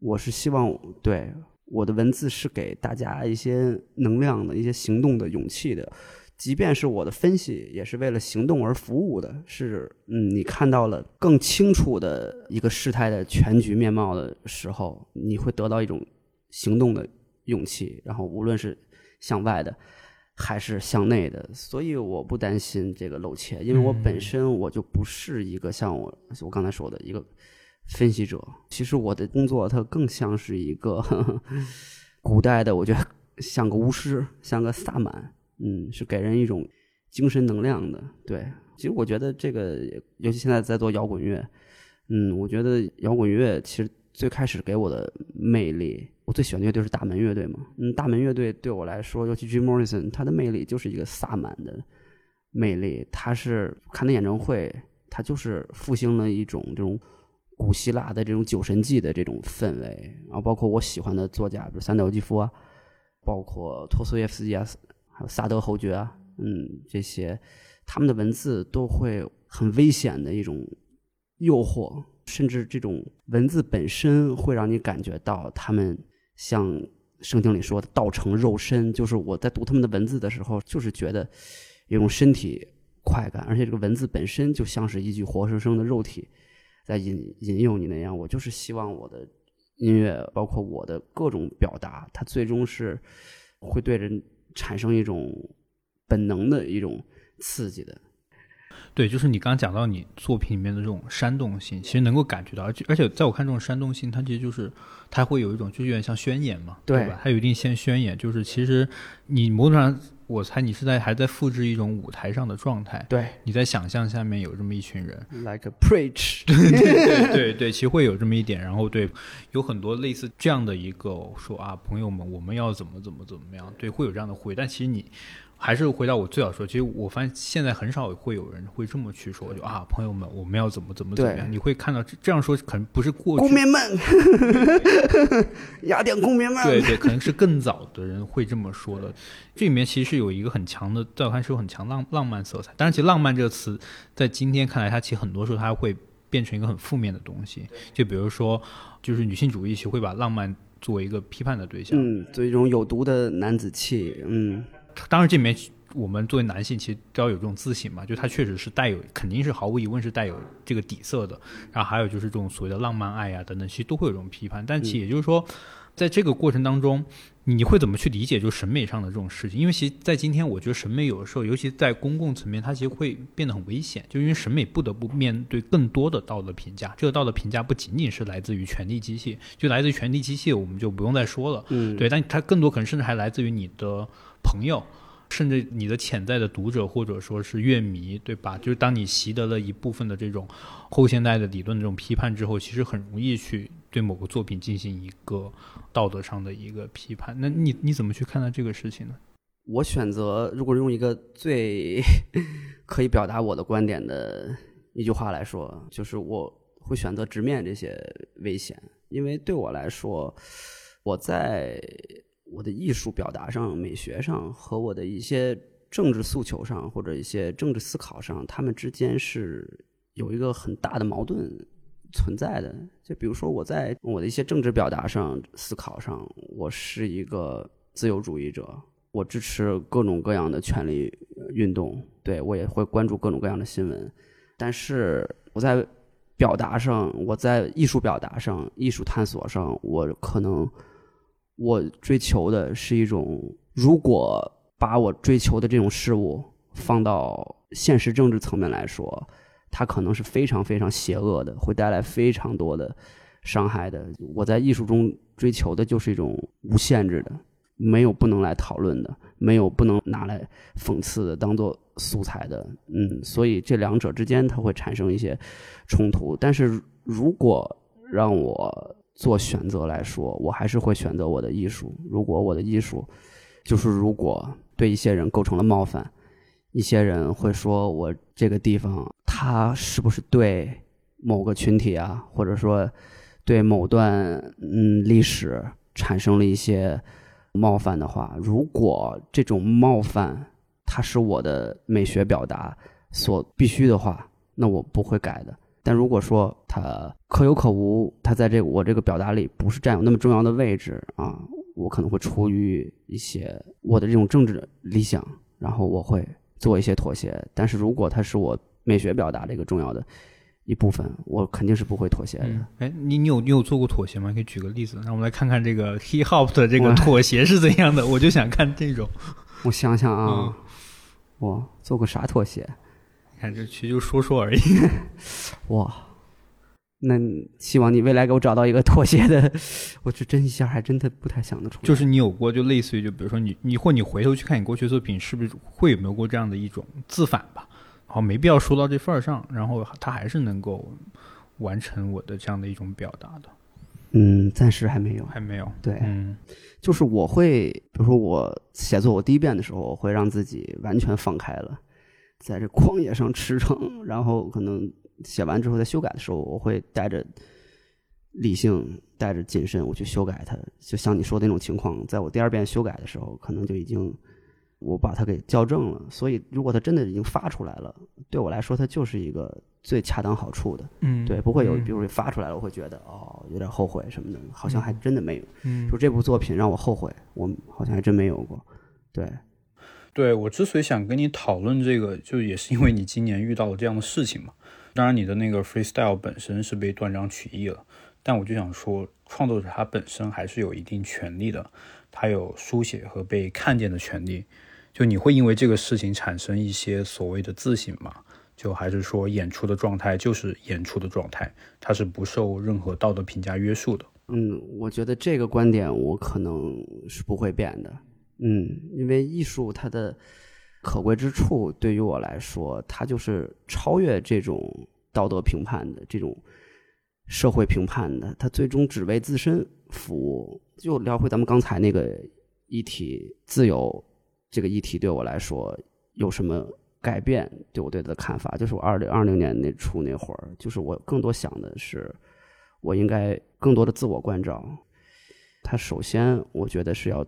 我是希望对我的文字是给大家一些能量的、一些行动的勇气的。即便是我的分析，也是为了行动而服务的。是，嗯，你看到了更清楚的一个事态的全局面貌的时候，你会得到一种行动的勇气。然后，无论是向外的，还是向内的，所以我不担心这个露怯，因为我本身我就不是一个像我我刚才说的一个分析者。其实我的工作它更像是一个。古代的，我觉得像个巫师，像个萨满，嗯，是给人一种精神能量的。对，其实我觉得这个，尤其现在在做摇滚乐，嗯，我觉得摇滚乐其实最开始给我的魅力，我最喜欢的乐队是大门乐队嘛。嗯，大门乐队对我来说，尤其 Jim Morrison，他的魅力就是一个萨满的魅力。他是看他演唱会，他就是复兴了一种这种。古希腊的这种酒神祭的这种氛围，然后包括我喜欢的作家，比如三岛由纪夫啊，包括托斯耶夫斯基啊，萨德侯爵啊，嗯，这些他们的文字都会很危险的一种诱惑，甚至这种文字本身会让你感觉到他们像圣经里说的“道成肉身”，就是我在读他们的文字的时候，就是觉得一种身体快感，而且这个文字本身就像是一具活生生的肉体。在引引诱你那样，我就是希望我的音乐，包括我的各种表达，它最终是会对人产生一种本能的一种刺激的。对，就是你刚刚讲到你作品里面的这种煽动性，其实能够感觉到，而且而且在我看这种煽动性，它其实就是它会有一种就有点像宣言嘛，对吧？它有一定先宣言，就是其实你某种上。我猜你是在还在复制一种舞台上的状态，对，你在想象下面有这么一群人，like a preach，对对对对，其实会有这么一点，然后对，有很多类似这样的一个说啊，朋友们，我们要怎么怎么怎么样，对，会有这样的会，但其实你。还是回到我最早说，其实我发现现在很少会有人会这么去说，就啊，朋友们，我们要怎么怎么怎么样？你会看到这样说，可能不是过去公民们，雅典公民们，对对，可能是更早的人会这么说的。这里面其实是有一个很强的，在我看是有很强浪浪漫色彩。当然，其实浪漫这个词在今天看来，它其实很多时候它会变成一个很负面的东西。就比如说，就是女性主义其实会把浪漫作为一个批判的对象，嗯，做一种有毒的男子气，嗯。当然，这里面我们作为男性，其实都要有这种自省嘛，就他确实是带有，肯定是毫无疑问是带有这个底色的。然后还有就是这种所谓的浪漫爱啊等等，其实都会有这种批判。但其实也就是说，在这个过程当中，你会怎么去理解就审美上的这种事情？因为其实，在今天，我觉得审美有的时候，尤其在公共层面，它其实会变得很危险，就因为审美不得不面对更多的道德评价。这个道德评价不仅仅是来自于权力机器，就来自于权力机器，我们就不用再说了。嗯，对，但它更多可能甚至还来自于你的。朋友，甚至你的潜在的读者或者说是乐迷，对吧？就是当你习得了一部分的这种后现代的理论的这种批判之后，其实很容易去对某个作品进行一个道德上的一个批判。那你你怎么去看待这个事情呢？我选择，如果用一个最 可以表达我的观点的一句话来说，就是我会选择直面这些危险，因为对我来说，我在。我的艺术表达上、美学上和我的一些政治诉求上或者一些政治思考上，他们之间是有一个很大的矛盾存在的。就比如说，我在我的一些政治表达上、思考上，我是一个自由主义者，我支持各种各样的权利运动，对我也会关注各种各样的新闻。但是我在表达上，我在艺术表达上、艺术探索上，我可能。我追求的是一种，如果把我追求的这种事物放到现实政治层面来说，它可能是非常非常邪恶的，会带来非常多的伤害的。我在艺术中追求的就是一种无限制的，没有不能来讨论的，没有不能拿来讽刺的，当做素材的。嗯，所以这两者之间它会产生一些冲突。但是如果让我做选择来说，我还是会选择我的艺术。如果我的艺术，就是如果对一些人构成了冒犯，一些人会说我这个地方，他是不是对某个群体啊，或者说对某段嗯历史产生了一些冒犯的话，如果这种冒犯它是我的美学表达所必须的话，那我不会改的。但如果说他可有可无，他在这我这个表达里不是占有那么重要的位置啊，我可能会出于一些我的这种政治理想，然后我会做一些妥协。但是如果他是我美学表达的一个重要的一部分，我肯定是不会妥协的。哎，你你有你有做过妥协吗？可以举个例子，让我们来看看这个 hip hop 的这个妥协是怎样的。我就想看这种。我想想啊，我做过啥妥协？看这其实就说说而已，哇！那希望你未来给我找到一个妥协的，我这真一下还真的不太想得出来。就是你有过，就类似于就比如说你你或你回头去看你过去的作品，是不是会有没有过这样的一种自反吧？好，没必要说到这份儿上，然后他还是能够完成我的这样的一种表达的。嗯，暂时还没有，还没有。对，嗯就是我会，比如说我写作我第一遍的时候，我会让自己完全放开了，在这旷野上驰骋，然后可能写完之后在修改的时候，我会带着理性、带着谨慎，我去修改它。就像你说的那种情况，在我第二遍修改的时候，可能就已经我把它给校正了。所以，如果它真的已经发出来了，对我来说，它就是一个最恰当好处的。嗯，对，不会有，嗯比如说发出来了，我会觉得哦，有点后悔什么的，好像还真的没有。嗯就这部作品让我后悔，我好像还真没有过。对，对我之所以想跟你讨论这个，就也是因为你今年遇到了这样的事情嘛。当然，你的那个 freestyle 本身是被断章取义了，但我就想说，创作者他本身还是有一定权利的，他有书写和被看见的权利。就你会因为这个事情产生一些所谓的自省吗？就还是说演出的状态就是演出的状态，它是不受任何道德评价约束的。嗯，我觉得这个观点我可能是不会变的。嗯，因为艺术它的可贵之处，对于我来说，它就是超越这种道德评判的这种社会评判的，它最终只为自身服务。就聊回咱们刚才那个议题，自由这个议题对我来说有什么改变？对我对它的看法，就是我二零二零年那初那会儿，就是我更多想的是，我应该更多的自我关照。他首先，我觉得是要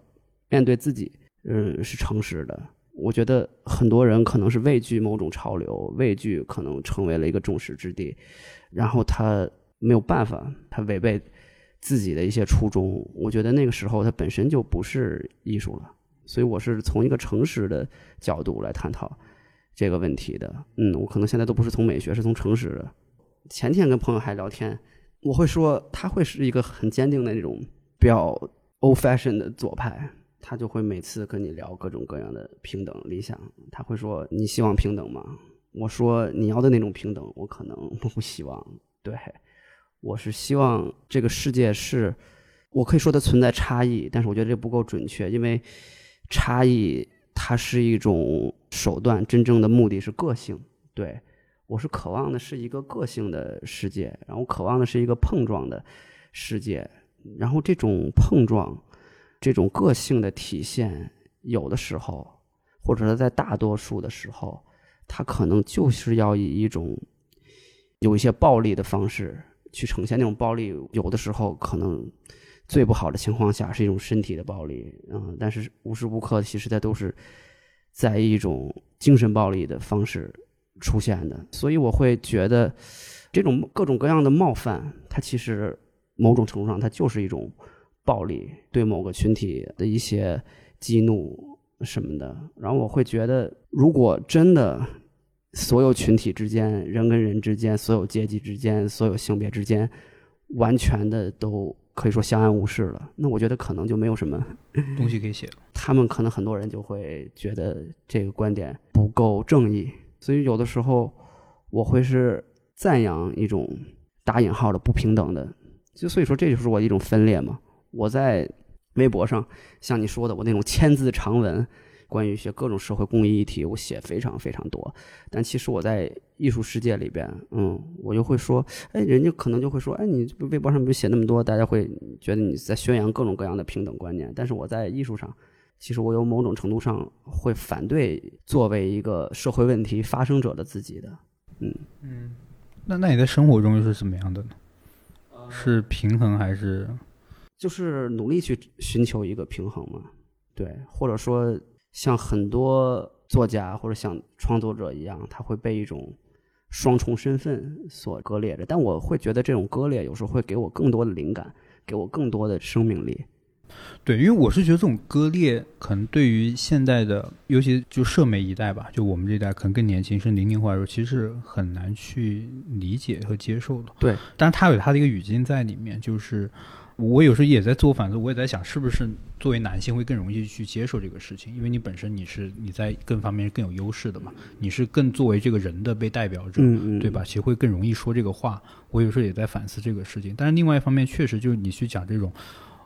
面对自己，嗯，是诚实的。我觉得很多人可能是畏惧某种潮流，畏惧可能成为了一个众矢之的，然后他没有办法，他违背自己的一些初衷。我觉得那个时候他本身就不是艺术了，所以我是从一个诚实的角度来探讨这个问题的。嗯，我可能现在都不是从美学，是从诚实的。前天跟朋友还聊天，我会说他会是一个很坚定的那种比较 old fashion 的左派，他就会每次跟你聊各种各样的平等理想。他会说：“你希望平等吗？”我说：“你要的那种平等，我可能不希望。”对，我是希望这个世界是，我可以说它存在差异，但是我觉得这不够准确，因为差异它是一种手段，真正的目的是个性。对我是渴望的是一个个性的世界，然后渴望的是一个碰撞的世界，然后这种碰撞，这种个性的体现，有的时候，或者说在大多数的时候，它可能就是要以一种有一些暴力的方式去呈现。那种暴力，有的时候可能最不好的情况下是一种身体的暴力，嗯，但是无时无刻其实它都是在一种精神暴力的方式出现的。所以我会觉得，这种各种各样的冒犯，它其实某种程度上它就是一种暴力，对某个群体的一些激怒什么的。然后我会觉得，如果真的所有群体之间、人跟人之间、所有阶级之间、所有性别之间，完全的都可以说相安无事了，那我觉得可能就没有什么。东西可以写了。他们可能很多人就会觉得这个观点不够正义，所以有的时候我会是赞扬一种打引号的不平等的，就所以说这就是我的一种分裂嘛。我在微博上像你说的，我那种千字长文，关于一些各种社会公益议题，我写非常非常多。但其实我在艺术世界里边，嗯，我就会说，哎，人家可能就会说，哎，你微博上不写那么多，大家会觉得你在宣扬各种各样的平等观念。但是我在艺术上，其实我有某种程度上会反对作为一个社会问题发生者的自己的。嗯嗯那那你在生活中又是怎么样的呢？是平衡还是？就是努力去寻求一个平衡嘛，对，或者说像很多作家或者像创作者一样，他会被一种双重身份所割裂着。但我会觉得这种割裂有时候会给我更多的灵感，给我更多的生命力。对，因为我是觉得这种割裂，可能对于现代的，尤其就社媒一代吧，就我们这一代可能更年轻，是零零后来说，其实是很难去理解和接受的。对，但是它有它的一个语境在里面，就是我有时候也在自我反思，我也在想，是不是作为男性会更容易去接受这个事情，因为你本身你是你在各方面更有优势的嘛，你是更作为这个人的被代表者，嗯嗯，对吧？其实会更容易说这个话。我有时候也在反思这个事情，但是另外一方面，确实就是你去讲这种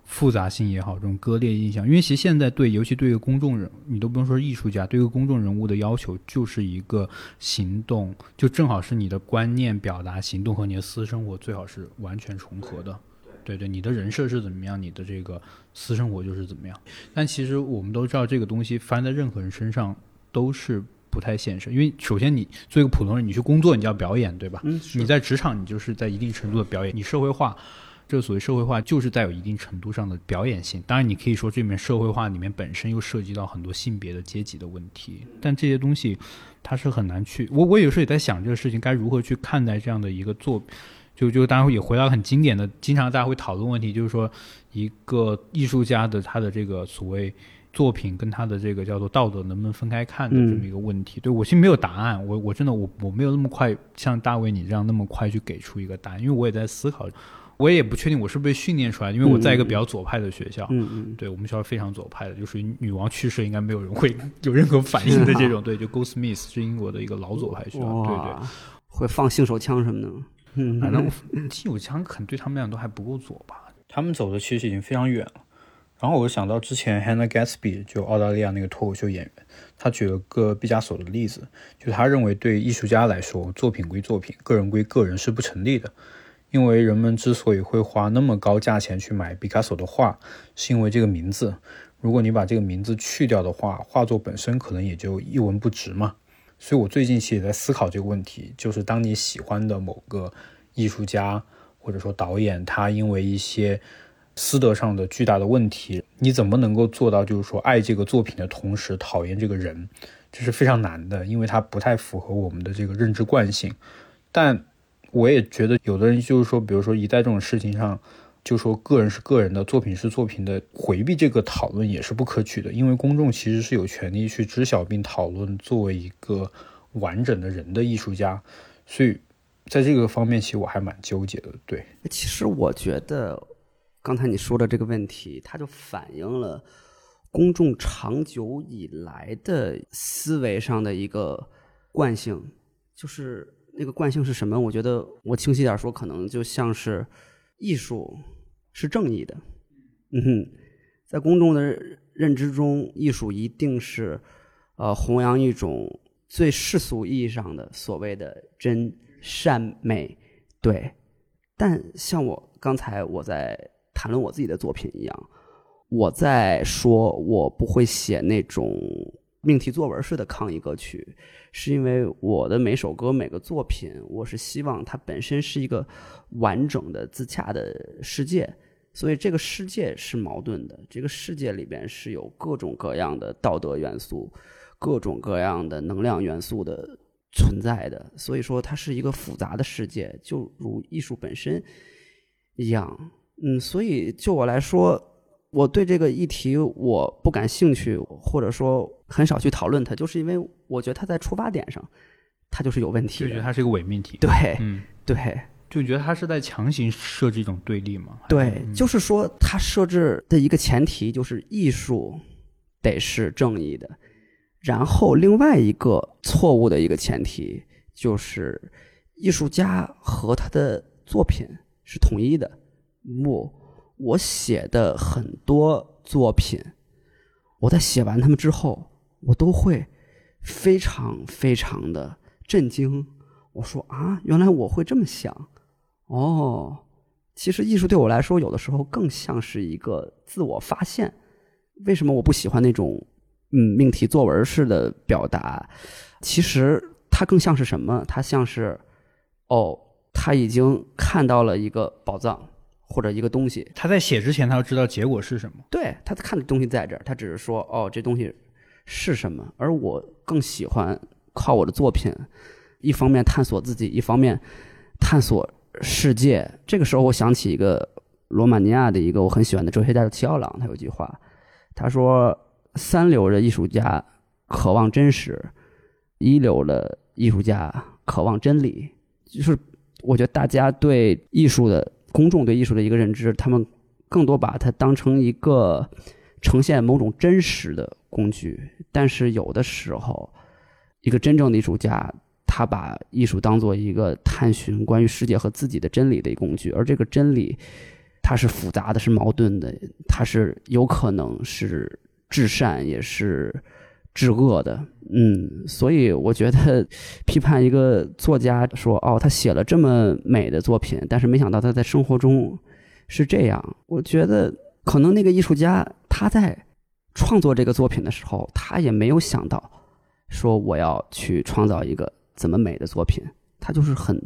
复杂性也好，这种割裂印象，因为其实现在对，尤其对一个公众人，你都不用说艺术家，对一个公众人物的要求就是一个行动，就正好是你的观念表达、行动和你的私生活最好是完全重合的。对对，你的人设是怎么样，你的这个私生活就是怎么样。但其实我们都知道，这个东西发生在任何人身上都是不太现实，因为首先你作为一个普通人，你去工作，你就要表演，对吧？嗯，你在职场，你就是在一定程度的表演。你社会化，这个所谓社会化，就是带有一定程度上的表演性。当然，你可以说这里面社会化里面本身又涉及到很多性别的、阶级的问题，但这些东西它是很难去。我我有时候也在想这个事情该如何去看待这样的一个作。就就当然也回到很经典的，经常大家会讨论问题，就是说一个艺术家的他的这个所谓作品跟他的这个叫做道德能不能分开看的这么一个问题。对我其实没有答案，我我真的我我没有那么快像大卫你这样那么快去给出一个答案，因为我也在思考，我也不确定我是被训练出来的，因为我在一个比较左派的学校，嗯嗯，对我们学校非常左派的，就属于女王去世应该没有人会有任何反应的这种，对，就 Goldsmith 是英国的一个老左派学校，对对，会放性手枪什么的。嗯，反正金有枪可能对他们俩都还不够左吧。他们走的其实已经非常远了。然后我想到之前 Hannah Gatsby 就澳大利亚那个脱口秀演员，他举了个毕加索的例子，就他认为对艺术家来说，作品归作品，个人归个人是不成立的。因为人们之所以会花那么高价钱去买毕加索的画，是因为这个名字。如果你把这个名字去掉的话，画作本身可能也就一文不值嘛。所以我最近其实也在思考这个问题，就是当你喜欢的某个艺术家或者说导演，他因为一些私德上的巨大的问题，你怎么能够做到就是说爱这个作品的同时讨厌这个人？这是非常难的，因为它不太符合我们的这个认知惯性。但我也觉得有的人就是说，比如说一在这种事情上。就说个人是个人的，作品是作品的，回避这个讨论也是不可取的，因为公众其实是有权利去知晓并讨论作为一个完整的人的艺术家，所以在这个方面，其实我还蛮纠结的。对，其实我觉得刚才你说的这个问题，它就反映了公众长久以来的思维上的一个惯性，就是那个惯性是什么？我觉得我清晰点说，可能就像是艺术。是正义的，嗯哼，在公众的认知中，艺术一定是呃弘扬一种最世俗意义上的所谓的真善美，对。但像我刚才我在谈论我自己的作品一样，我在说我不会写那种命题作文式的抗议歌曲，是因为我的每首歌每个作品，我是希望它本身是一个完整的自洽的世界。所以这个世界是矛盾的，这个世界里边是有各种各样的道德元素、各种各样的能量元素的存在的。所以说，它是一个复杂的世界，就如艺术本身一样。嗯，所以就我来说，我对这个议题我不感兴趣，或者说很少去讨论它，就是因为我觉得它在出发点上，它就是有问题，就觉得它是一个伪命题。对，嗯，对。就觉得他是在强行设置一种对立吗？对，就是说他设置的一个前提就是艺术得是正义的，然后另外一个错误的一个前提就是艺术家和他的作品是统一的。我，我写的很多作品，我在写完他们之后，我都会非常非常的震惊。我说啊，原来我会这么想。哦，其实艺术对我来说，有的时候更像是一个自我发现。为什么我不喜欢那种嗯命题作文式的表达？其实它更像是什么？它像是哦，他已经看到了一个宝藏或者一个东西。他在写之前，他要知道结果是什么。对，他看的东西在这儿，他只是说哦，这东西是什么？而我更喜欢靠我的作品，一方面探索自己，一方面探索。世界，这个时候我想起一个罗马尼亚的一个我很喜欢的哲学家叫齐奥朗，他有句话，他说：“三流的艺术家渴望真实，一流的艺术家渴望真理。”就是我觉得大家对艺术的公众对艺术的一个认知，他们更多把它当成一个呈现某种真实的工具，但是有的时候，一个真正的艺术家，他把艺术当做一个探寻关于世界和自己的真理的一个工具，而这个真理，它是复杂的，是矛盾的，它是有可能是至善，也是至恶的。嗯，所以我觉得批判一个作家说，哦，他写了这么美的作品，但是没想到他在生活中是这样，我觉得。可能那个艺术家他在创作这个作品的时候，他也没有想到说我要去创造一个怎么美的作品，他就是很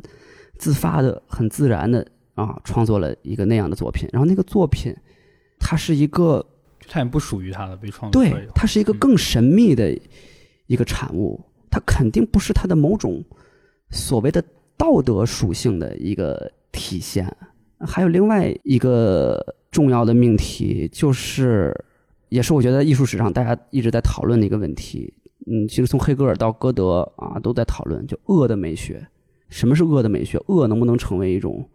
自发的、很自然的啊，创作了一个那样的作品。然后那个作品，它是一个，它也不属于他的被创作，对，它是一个更神秘的一个产物，它肯定不是他的某种所谓的道德属性的一个体现。还有另外一个。重要的命题就是，也是我觉得艺术史上大家一直在讨论的一个问题。嗯，其实从黑格尔到歌德啊，都在讨论就恶的美学。什么是恶的美学？恶能不能成为一种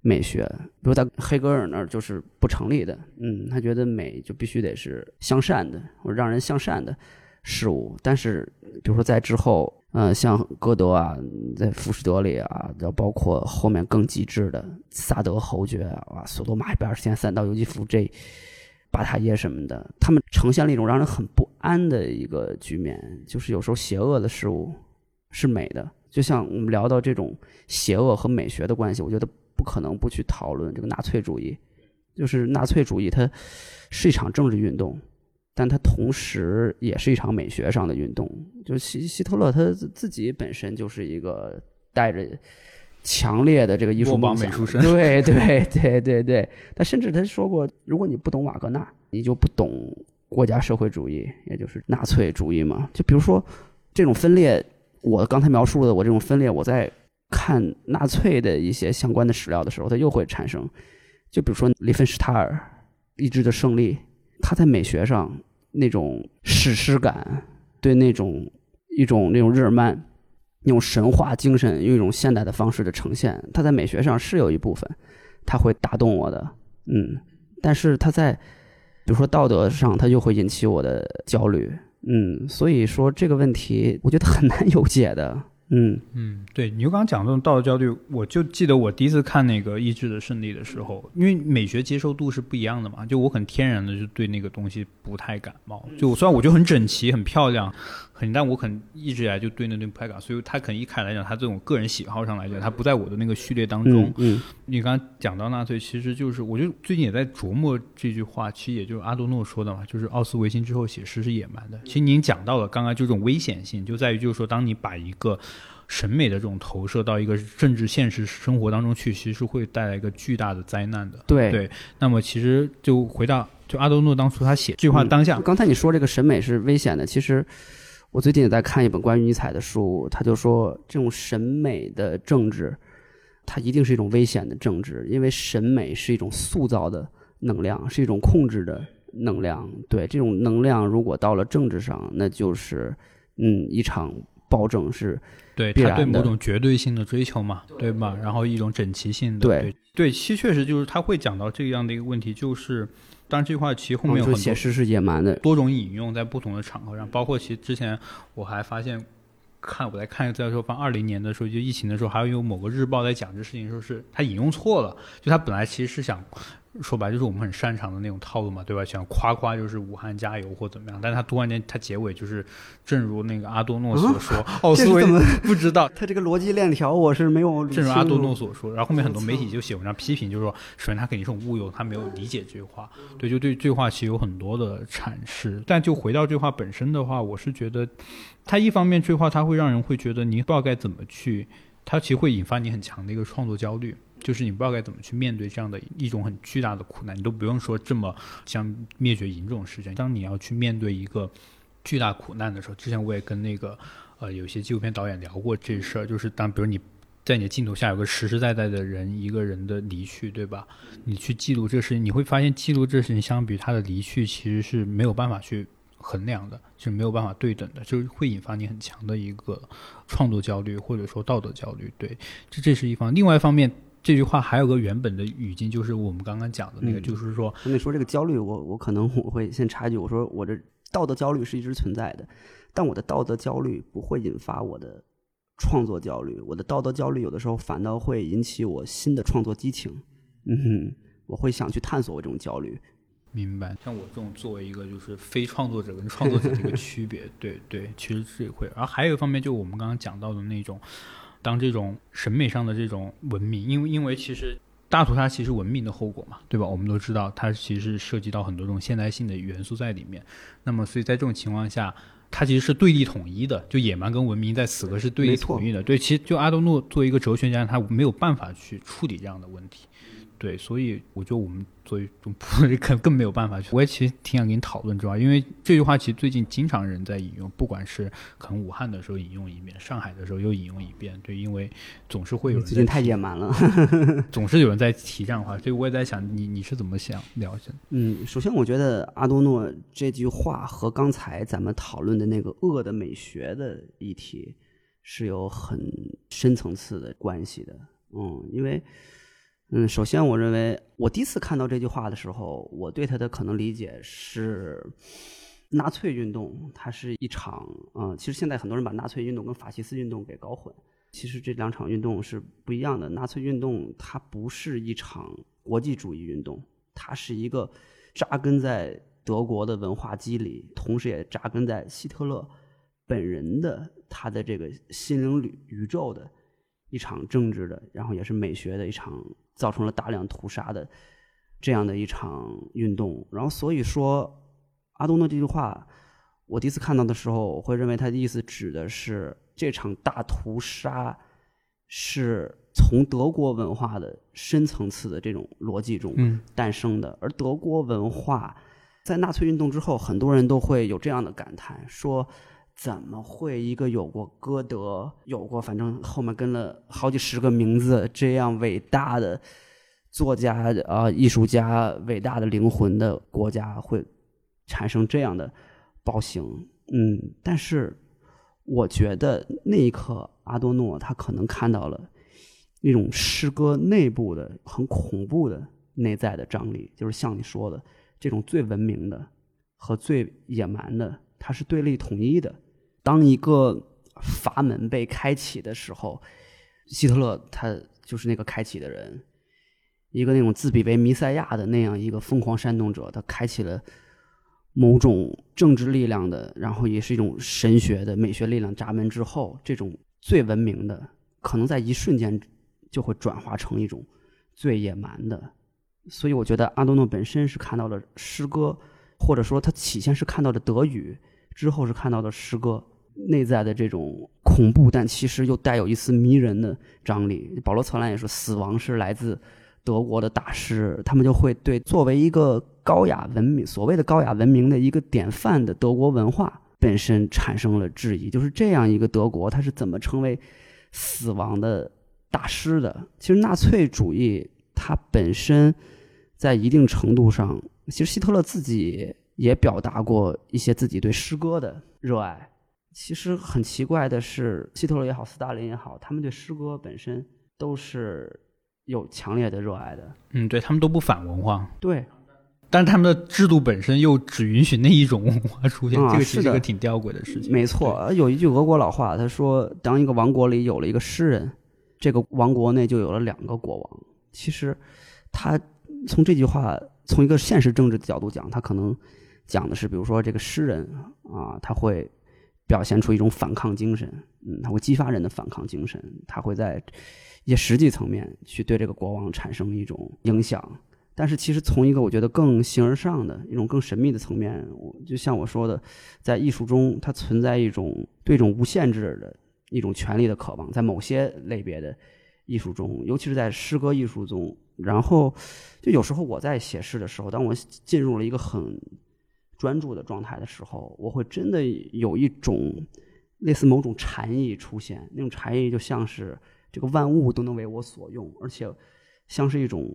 美学？比如在黑格尔那儿就是不成立的。嗯，他觉得美就必须得是向善的，或者让人向善的事物。但是，比如说在之后。嗯，像歌德啊，在《浮士德》里啊，要包括后面更极致的萨德侯爵啊，索多玛一百二十天三道游击夫这巴塔耶什么的，他们呈现了一种让人很安的一个局面，就是有时候邪恶的事物是美的。就像我们聊到这种邪恶和美学的关系，我觉得不可能不去讨论这个纳粹主义，就是纳粹主义它是一场政治运动。但它同时也是一场美学上的运动。就希希特勒他自己本身就是一个带着强烈的这个艺术梦想，对对对对对。他甚至他说过，如果你不懂瓦格纳，你就不懂国家社会主义，也就是纳粹主义嘛。就比如说这种分裂，我刚才描述的我这种分裂，我在看纳粹的一些相关的史料的时候，它又会产生。就比如说里芬施塔尔意志的胜利。他在美学上那种史诗感，对那种一种那种日耳曼那种神话精神，用一种现代的方式的呈现，他在美学上是有一部分，他会打动我的，嗯，但是他在比如说道德上，它就会引起我的焦虑，嗯，所以说这个问题，我觉得很难有解的。嗯嗯，对，你就刚刚讲这种道德焦虑，我就记得我第一次看那个《意志的胜利》的时候，因为美学接受度是不一样的嘛，就我很天然的就对那个东西不太感冒。就虽然我觉得很整齐、很漂亮。很，但我可能一直以来就对那对不太感，所以他可能一开来讲，他这种个人喜好上来讲，他不在我的那个序列当中。嗯，你刚刚讲到纳粹，其实就是我觉得最近也在琢磨这句话，其实也就是阿多诺说的嘛，就是奥斯维辛之后写诗是野蛮的。其实您讲到了刚刚就这种危险性，就在于就是说，当你把一个审美的这种投射到一个政治现实生活当中去，其实是会带来一个巨大的灾难的。对对，那么其实就回到就阿多诺当初他写这句话当下，刚才你说这个审美是危险的，其实。我最近也在看一本关于尼采的书，他就说这种审美的政治，它一定是一种危险的政治，因为审美是一种塑造的能量，是一种控制的能量。对这种能量，如果到了政治上，那就是嗯一场暴政是对他对某种绝对性的追求嘛，对吧？然后一种整齐性的对对，其实确实就是他会讲到这样的一个问题，就是。当然，这句话其实后面有很多写诗是野蛮的，多种引用在不同的场合上，包括其实之前我还发现，看我在看一个资料说，放二零年的时候，就疫情的时候，还有某个日报在讲这事情，说是他引用错了，就他本来其实是想。说白就是我们很擅长的那种套路嘛，对吧？想夸夸就是武汉加油或怎么样，但他突然间他结尾就是，正如那个阿多诺所说，奥斯维不知道他这个逻辑链条我是没有。正如阿多诺所说，然后后面很多媒体就写文章批评，就是说，首先他肯定是误用，他没有理解这句话。对，就对这句话其实有很多的阐释。但就回到这句话本身的话，我是觉得，他一方面这句话他会让人会觉得你不知道该怎么去，它其实会引发你很强的一个创作焦虑。就是你不知道该怎么去面对这样的一种很巨大的苦难，你都不用说这么像灭绝营这种事情。当你要去面对一个巨大苦难的时候，之前我也跟那个呃有些纪录片导演聊过这事儿，就是当比如你在你的镜头下有个实实在在的人一个人的离去，对吧？你去记录这事情，你会发现记录这事情相比他的离去其实是没有办法去衡量的，是没有办法对等的，就是会引发你很强的一个创作焦虑或者说道德焦虑。对，这这是一方。另外一方面。这句话还有个原本的语境，就是我们刚刚讲的那个，嗯就是说，那你说这个焦虑，我我可能我会先插一句，我说我这道德焦虑是一直存在的，但我的道德焦虑不会引发我的创作焦虑，我的道德焦虑有的时候反倒会引起我新的创作激情。嗯哼，我会想去探索我这种焦虑。明白，像我这种作为一个就是非创作者跟创作者的一个 区别，对对，其实是会。然后还有一方面，就我们刚刚讲到的那种，当这种审美上的这种文明，因为因为其实大屠杀其实文明的后果嘛，对吧？我们都知道，它其实涉及到很多这种现代性的元素在里面。那么，所以在这种情况下，它其实是对立统一的，就野蛮跟文明在此刻是对立统一的。对，其实就阿多诺作为一个哲学家，他没有办法去处理这样的问题。对，所以我觉得我们作为这种普通人更更没有办法去。我也其实挺想跟你讨论这话，因为这句话其实最近经常人在引用，不管是可能武汉的时候引用一遍，上海的时候又引用一遍。对，因为总是会有人最近太野蛮了。总是有人在提这样的话，所以我也在想，你你是怎么想了解的？嗯，首先我觉得阿多诺这句话和刚才咱们讨论的那个恶的美学的议题是有很深层次的关系的。嗯，因为嗯，首先我认为我第一次看到这句话的时候，我对他的可能理解是。纳粹运动，它是一场，嗯、其实现在很多人把纳粹运动跟法西斯运动给搞混。其实这两场运动是不一样的。纳粹运动它不是一场国际主义运动，它是一个扎根在德国的文化基里，同时也扎根在希特勒本人的他的这个心灵宇宇宙的一场政治的，然后也是美学的一场，造成了大量屠杀的这样的一场运动。然后所以说，阿东的这句话，我第一次看到的时候，我会认为他的意思指的是这场大屠杀是从德国文化的深层次的这种逻辑中嗯诞生的。而德国文化在纳粹运动之后，很多人都会有这样的感叹，说怎么会一个有过歌德、有过反正后面跟了好几十个名字这样伟大的作家啊、艺术家、伟大的灵魂的国家会产生这样的暴行？嗯，但是我觉得那一刻，阿多诺他可能看到了那种诗歌内部的很恐怖的内在的张力，就是像你说的这种最文明的和最野蛮的，它是对立统一的。当一个阀门被开启的时候，希特勒他就是那个开启的人，一个那种自比为弥赛亚的那样一个疯狂煽动者，他开启了某种政治力量的，然后也是一种神学的美学力量闸门之后，这种最文明的，可能在一瞬间就会转化成一种最野蛮的。所以我觉得阿多诺本身是看到了诗歌，或者说他起先是看到了德语，之后是看到的诗歌内在的这种恐怖，但其实又带有一丝迷人的张力。保罗·策兰也说，死亡是来自德国的大师，他们就会对作为一个高雅文明、所谓的高雅文明的一个典范的德国文化本身产生了质疑，就是这样一个德国，它是怎么成为死亡的大师的？其实纳粹主义它本身在一定程度上，其实希特勒自己也表达过一些自己对诗歌的热爱。其实很奇怪的是，希特勒也好，斯大林也好，他们对诗歌本身都是有强烈的热爱的。嗯，对他们都不反文化，对，但是他们的制度本身又只允许那一种文化出现，啊这个其实是的是个挺吊诡的事情。没错，有一句俄国老话，他说：“当一个王国里有了一个诗人，这个王国内就有了两个国王。”其实，他从这句话，从一个现实政治的角度讲，他可能讲的是，比如说这个诗人啊，他会表现出一种反抗精神，嗯，他会激发人的反抗精神，他会在一些实际层面去对这个国王产生一种影响。但是，其实从一个我觉得更形而上的一种更神秘的层面，我就像我说的，在艺术中，它存在一种对一种无限制的一种权利的渴望，在某些类别的艺术中，尤其是在诗歌艺术中。然后，就有时候我在写诗的时候，当我进入了一个很专注的状态的时候，我会真的有一种类似某种禅意出现，那种禅意就像是这个万物都能为我所用，而且像是一种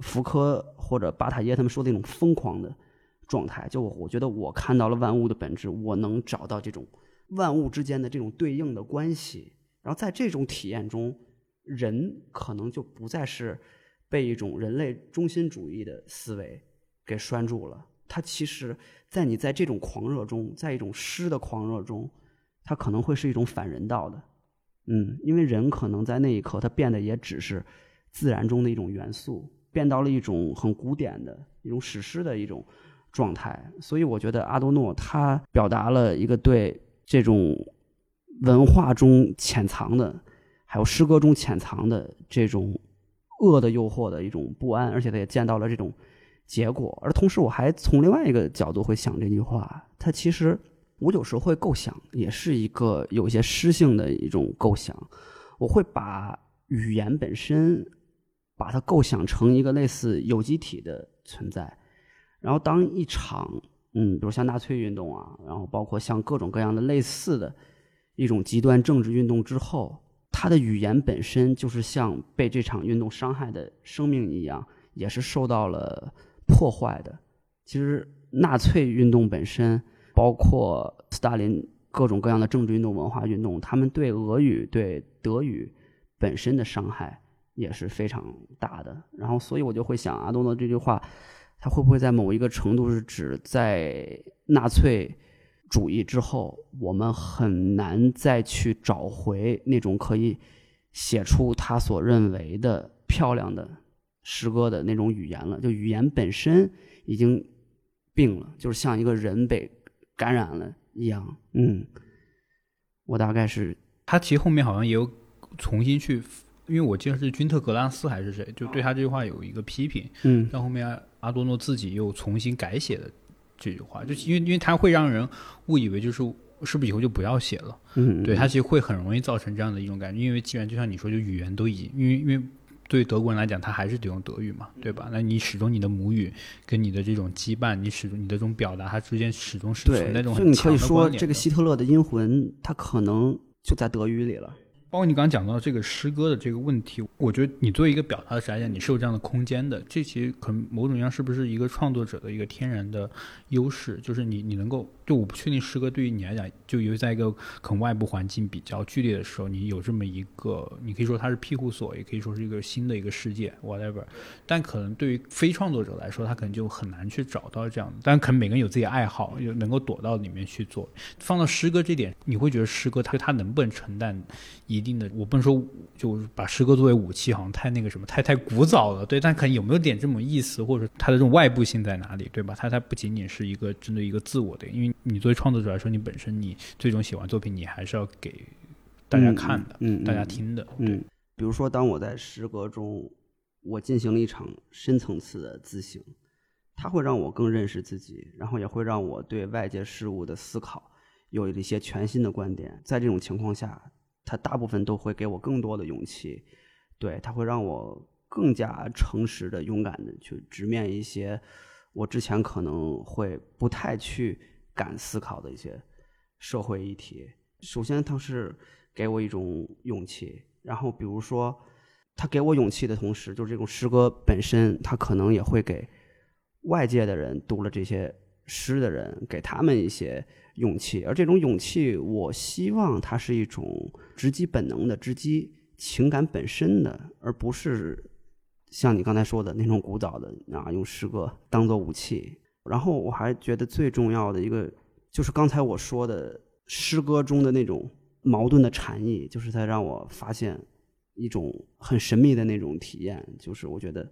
福柯或者巴塔耶他们说的那种疯狂的状态。就我觉得我看到了万物的本质，我能找到这种万物之间的这种对应的关系，然后在这种体验中，人可能就不再是被一种人类中心主义的思维给拴住了。他其实，在你在这种狂热中，在一种诗的狂热中，它可能会是一种反人道的。嗯，因为人可能在那一刻，他变得也只是自然中的一种元素，变到了一种很古典的一种史诗的一种状态。所以，我觉得阿多诺他表达了一个对这种文化中潜藏的，还有诗歌中潜藏的这种恶的诱惑的一种不安，而且他也见到了这种结果。而同时，我还从另外一个角度会想这句话，它其实。我有时候会构想，也是一个有些诗性的一种构想。我会把语言本身，把它构想成一个类似有机体的存在。然后，当一场，嗯，比如像纳粹运动啊，然后包括像各种各样的类似的一种极端政治运动之后，它的语言本身就是像被这场运动伤害的生命一样，也是受到了破坏的。其实，纳粹运动本身。包括斯大林各种各样的政治运动、文化运动，他们对俄语、对德语本身的伤害也是非常大的。然后，所以我就会想，阿东的这句话，他会不会在某一个程度是指在纳粹主义之后，我们很难再去找回那种可以写出他所认为的漂亮的诗歌的那种语言了？就语言本身已经病了，就是像一个人被。感染了一样，嗯，我大概是他其实后面好像也有重新去，因为我记得是君特格拉斯还是谁，就对他这句话有一个批评，嗯，但后面阿多诺自己又重新改写的这句话，就因为因为他会让人误以为就是是不是以后就不要写了，嗯，对他其实会很容易造成这样的一种感觉，因为既然就像你说，就语言都已经，因为因为。对德国人来讲，他还是得用德语嘛，对吧？那你始终你的母语跟你的这种羁绊，你始终你的这种表达，它之间始终是存在这种很强的说，这个希特勒的阴魂，他可能就在德语里了。包括你刚刚讲到这个诗歌的这个问题，我觉得你作为一个表达的来讲，你是有这样的空间的。这其实可能某种意义上是不是一个创作者的一个天然的优势，就是你你能够。就我不确定诗歌对于你来讲，就尤其在一个可能外部环境比较剧烈的时候，你有这么一个，你可以说它是庇护所，也可以说是一个新的一个世界，whatever。但可能对于非创作者来说，他可能就很难去找到这样的。但可能每个人有自己的爱好，又能够躲到里面去做。放到诗歌这点，你会觉得诗歌它它能不能承担一定的？我不能说就把诗歌作为武器，好像太那个什么，太太古早了。对，但可能有没有点这种意思，或者它的这种外部性在哪里，对吧？它它不仅仅是一个针对一个自我的，因为。你作为创作者来说，你本身你最终写完作品，你还是要给大家看的，嗯，大家听的，嗯。比如说，当我在诗歌中，我进行了一场深层次的自省，它会让我更认识自己，然后也会让我对外界事物的思考有了一些全新的观点。在这种情况下，它大部分都会给我更多的勇气，对，它会让我更加诚实的、勇敢的去直面一些我之前可能会不太去。敢思考的一些社会议题，首先它是给我一种勇气，然后比如说，他给我勇气的同时，就是这种诗歌本身，它可能也会给外界的人读了这些诗的人，给他们一些勇气，而这种勇气，我希望它是一种直击本能的、直击情感本身的，而不是像你刚才说的那种古早的啊，用诗歌当做武器。然后我还觉得最重要的一个，就是刚才我说的诗歌中的那种矛盾的禅意，就是它让我发现一种很神秘的那种体验。就是我觉得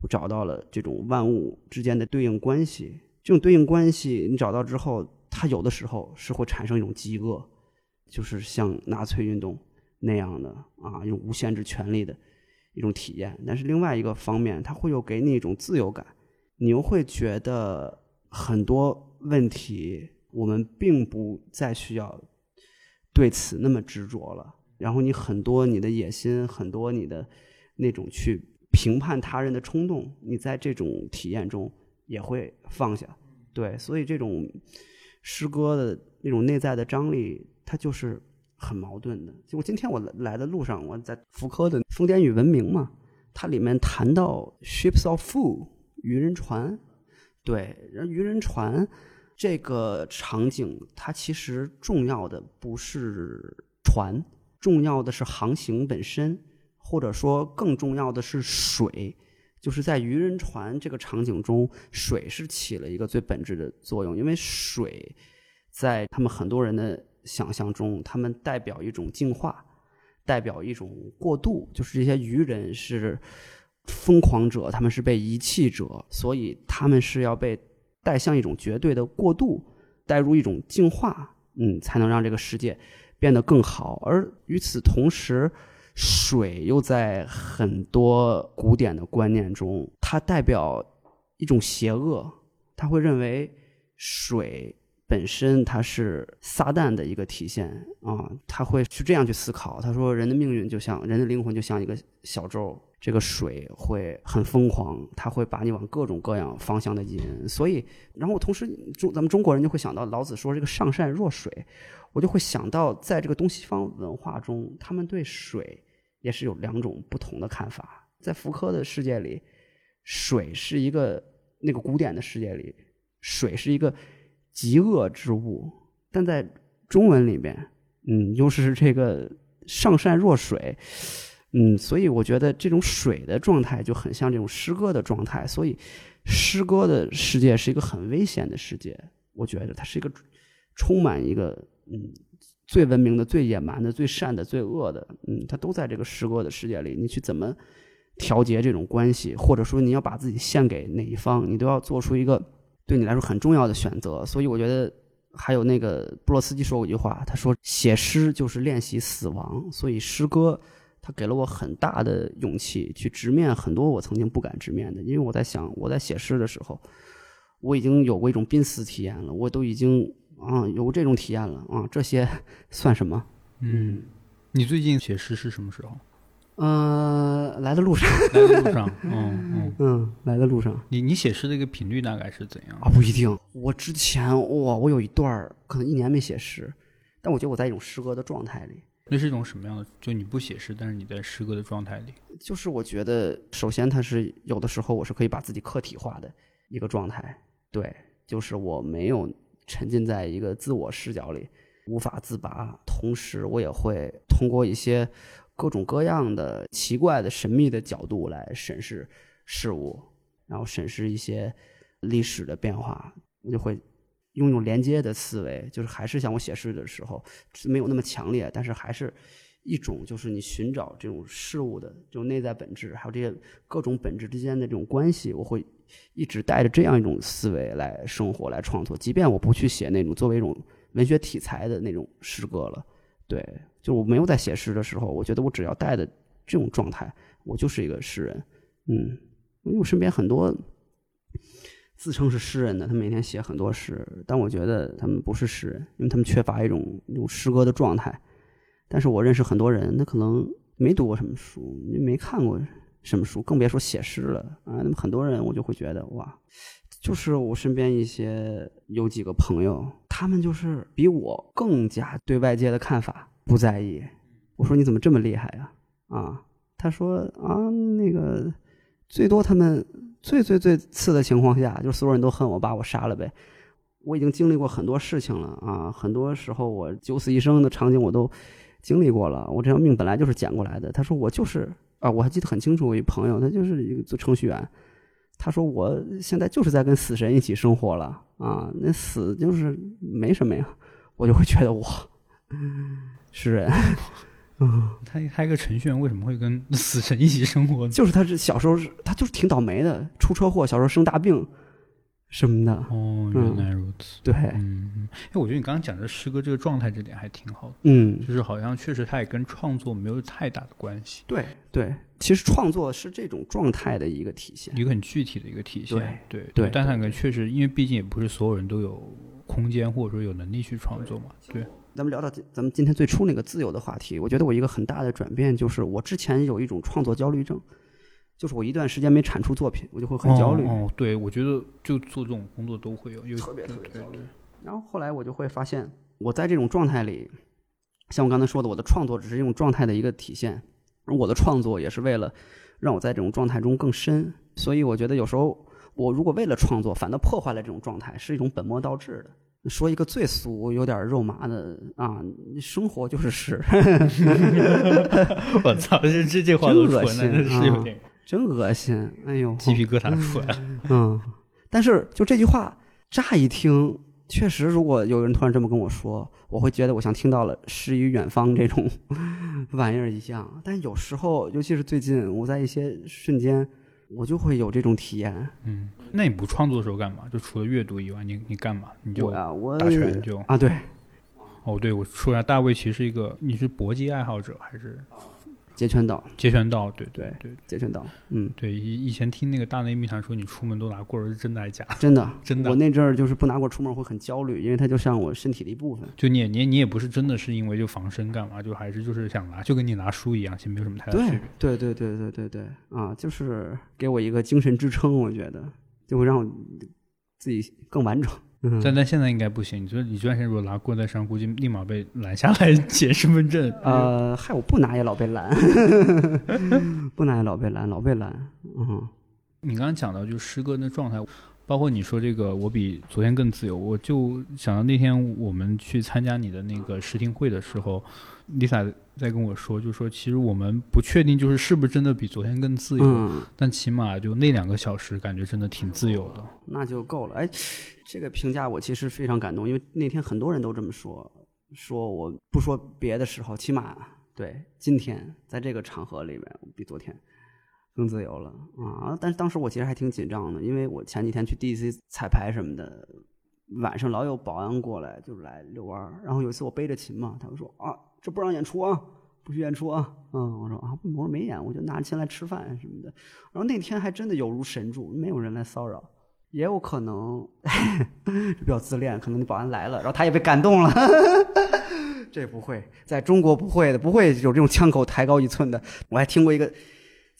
我找到了这种万物之间的对应关系，这种对应关系你找到之后，它有的时候是会产生一种饥饿，就是像纳粹运动那样的啊，用无限制权力的一种体验。但是另外一个方面，它会有给你一种自由感。你又会觉得很多问题，我们并不再需要对此那么执着了。然后你很多你的野心，很多你的那种去评判他人的冲动，你在这种体验中也会放下。对，所以这种诗歌的那种内在的张力，它就是很矛盾的。就我今天我来的路上，我在福柯的《疯癫与文明》嘛，它里面谈到 ships of fool。渔人船，对，然后渔人船这个场景，它其实重要的不是船，重要的是航行本身，或者说更重要的是水，就是在渔人船这个场景中，水是起了一个最本质的作用，因为水在他们很多人的想象中，他们代表一种进化，代表一种过渡，就是这些渔人是疯狂者，他们是被遗弃者，所以他们是要被带向一种绝对的过渡，带入一种进化，嗯，才能让这个世界变得更好。而与此同时，水又在很多古典的观念中，它代表一种邪恶，他会认为水本身它是撒旦的一个体现啊，他会去这样去思考。他说，人的命运就像人的灵魂就像一个小舟，这个水会很疯狂，它会把你往各种各样方向的引。所以，然后同时中咱们中国人就会想到老子说这个上善若水。我就会想到，在这个东西方文化中，他们对水也是有两种不同的看法。在福柯的世界里，水是一个那个古典的世界里，水是一个极恶之物；但在中文里面，嗯，又是这个上善若水，嗯，所以我觉得这种水的状态就很像这种诗歌的状态。所以，诗歌的世界是一个很危险的世界。我觉得它是一个充满一个。嗯，最文明的、最野蛮的、最善的、最恶的，嗯，它都在这个诗歌的世界里。你去怎么调节这种关系，或者说你要把自己献给哪一方，你都要做出一个对你来说很重要的选择。所以我觉得，还有那个布洛斯基说过一句话，他说写诗就是练习死亡。所以诗歌它给了我很大的勇气，去直面很多我曾经不敢直面的。因为我在想，我在写诗的时候，我已经有过一种濒死体验了，我都已经。啊，有这种体验了啊，这些 算什么？嗯，你最近写诗是什么时候？呃，来的路上，来的路上，嗯 嗯嗯，来的路上。你你写诗的一个频率大概是怎样？啊，不一定。我之前哇，我有一段可能一年没写诗，但我觉得我在一种诗歌的状态里。那是一种什么样的？就你不写诗，但是你在诗歌的状态里。就是我觉得，首先它是有的时候我是可以把自己客体化的一个状态。对，就是我没有。沉浸在一个自我视角里，无法自拔。同时，我也会通过一些各种各样的奇怪的、神秘的角度来审视事物，然后审视一些历史的变化。我就会用一种连接的思维，就是还是像我写诗的时候，没有那么强烈，但是还是一种就是你寻找这种事物的这种内在本质，还有这些各种本质之间的这种关系，我会。一直带着这样一种思维来生活、来创作，即便我不去写那种作为一种文学题材的那种诗歌了，对，就我没有在写诗的时候，我觉得我只要带的这种状态，我就是一个诗人，嗯，因为我身边很多自称是诗人的，他每天写很多诗，但我觉得他们不是诗人，因为他们缺乏一种诗歌的状态。但是我认识很多人，他可能没读过什么书，没看过。什么书，更别说写诗了啊！那么很多人，我就会觉得哇，就是我身边一些有几个朋友，他们就是比我更加对外界的看法不在意。我说你怎么这么厉害呀？啊，他说啊，那个最多他们最最最次的情况下，就是所有人都恨我，把我杀了呗。我已经经历过很多事情了啊，很多时候我九死一生的场景我都经历过了。我这条命本来就是捡过来的。他说我就是。啊，我还记得很清楚，我一朋友，他就是一个做程序员，他说我现在就是在跟死神一起生活了啊，那死就是没什么呀，我就会觉得我 是人，嗯，他他一个程序员为什么会跟 死神一起生活呢？就是他是小时候是，他就是挺倒霉的，出车祸，小时候生大病。什么的哦，原来如此。对，嗯，哎，我觉得你刚刚讲的诗歌这个状态，这点还挺好的。嗯，就是好像确实他也跟创作没有太大的关系。对对，其实创作是这种状态的一个体现，一个很具体的一个体现。对对对，但它确实，因为毕竟也不是所有人都有空间或者说有能力去创作嘛。对，咱们聊到咱们今天最初那个自由的话题，我觉得我一个很大的转变就是，我之前有一种创作焦虑症。就是我一段时间没产出作品，我就会很焦虑。哦，对，我觉得就做这种工作都会有，特别特别焦虑。然后后来我就会发现，我在这种状态里，像我刚才说的，我的创作只是一种状态的一个体现，而我的创作也是为了让我在这种状态中更深。所以我觉得有时候我如果为了创作，反倒破坏了这种状态，是一种本末倒置的。说一个最俗、有点肉麻的啊，生活就是屎，我操，这这这话都真恶，心是有点真恶心！哎呦，鸡皮疙瘩出来了。嗯，但是就这句话，乍一听，确实，如果有人突然这么跟我说，我会觉得我像听到了“诗与远方”这种 玩意儿一样。但有时候，尤其是最近，我在一些瞬间，我就会有这种体验。嗯，那你不创作的时候干嘛？就除了阅读以外，你你干嘛？你就打拳就啊，对，哦，对，我说一下，大卫其实是一个，你是搏击爱好者还是截拳道，截拳道？对对对截拳道，嗯，对，以以前听那个大内密谈说你出门都拿棍儿，是真的还是假的？真的，真的我那阵儿就是不拿棍出门会很焦虑，因为它就像我身体的一部分。就你也你也你也不是真的是因为就防身干嘛，就还是就是想拿，就跟你拿书一样，其实没有什么太大区对别。对对对对对对啊，就是给我一个精神支撑，我觉得就会让我自己更完整。嗯，但但现在应该不行，你说你这段时间如果拿过在身上，估计立马被拦下来检身份证。呃，害我不拿也老被拦，不拿也老被拦，老被拦。嗯，你刚刚讲到就是诗歌的状态，包括你说这个我比昨天更自由，我就想到那天我们去参加你的那个试听会的时候，Lisa 在跟我说，就说其实我们不确定就是是不是真的比昨天更自由，嗯，但起码就那两个小时感觉真的挺自由的。那就够了。哎，这个评价我其实非常感动，因为那天很多人都这么说，说我不说别的时候，起码对今天在这个场合里面，比昨天更自由了啊。但是当时我其实还挺紧张的，因为我前几天去 DC 彩排什么的，晚上老有保安过来，就是来遛弯儿。然后有一次我背着琴嘛，他们说啊，这不让演出啊。不许演出啊！嗯，我说啊，我说没演，我就拿琴来吃饭什么的。然后那天还真的有如神助，没有人来骚扰。也有可能 比较自恋，可能那保安来了，然后他也被感动了。这不会，在中国不会的，不会有这种枪口抬高一寸的。我还听过一个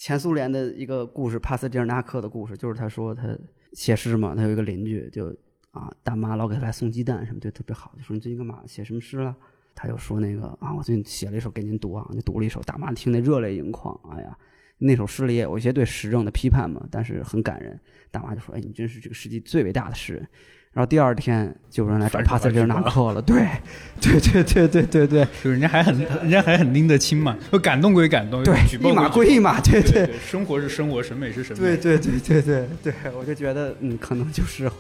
前苏联的一个故事，帕斯捷尔纳克的故事，就是他说他写诗嘛，他有一个邻居就啊，大妈老给他来送鸡蛋什么，就特别好，就说你最近干嘛？写什么诗了？他就说那个啊，我最近写了一首给您读啊，就读了一首，大妈听得热泪盈眶。哎呀，那首诗里也有一些对时政的批判嘛，但是很感人。大妈就说：“哎，你真是这个世纪最伟大的诗人。”然后第二天就有人来找帕斯捷尔纳克了。对，对对对对对对，就是人家还很人家还很拎得清嘛，就感动归感动，对，举一码归一码，对对对，生活是生活，审美是审美，对对对对对对，我就觉得嗯，可能就是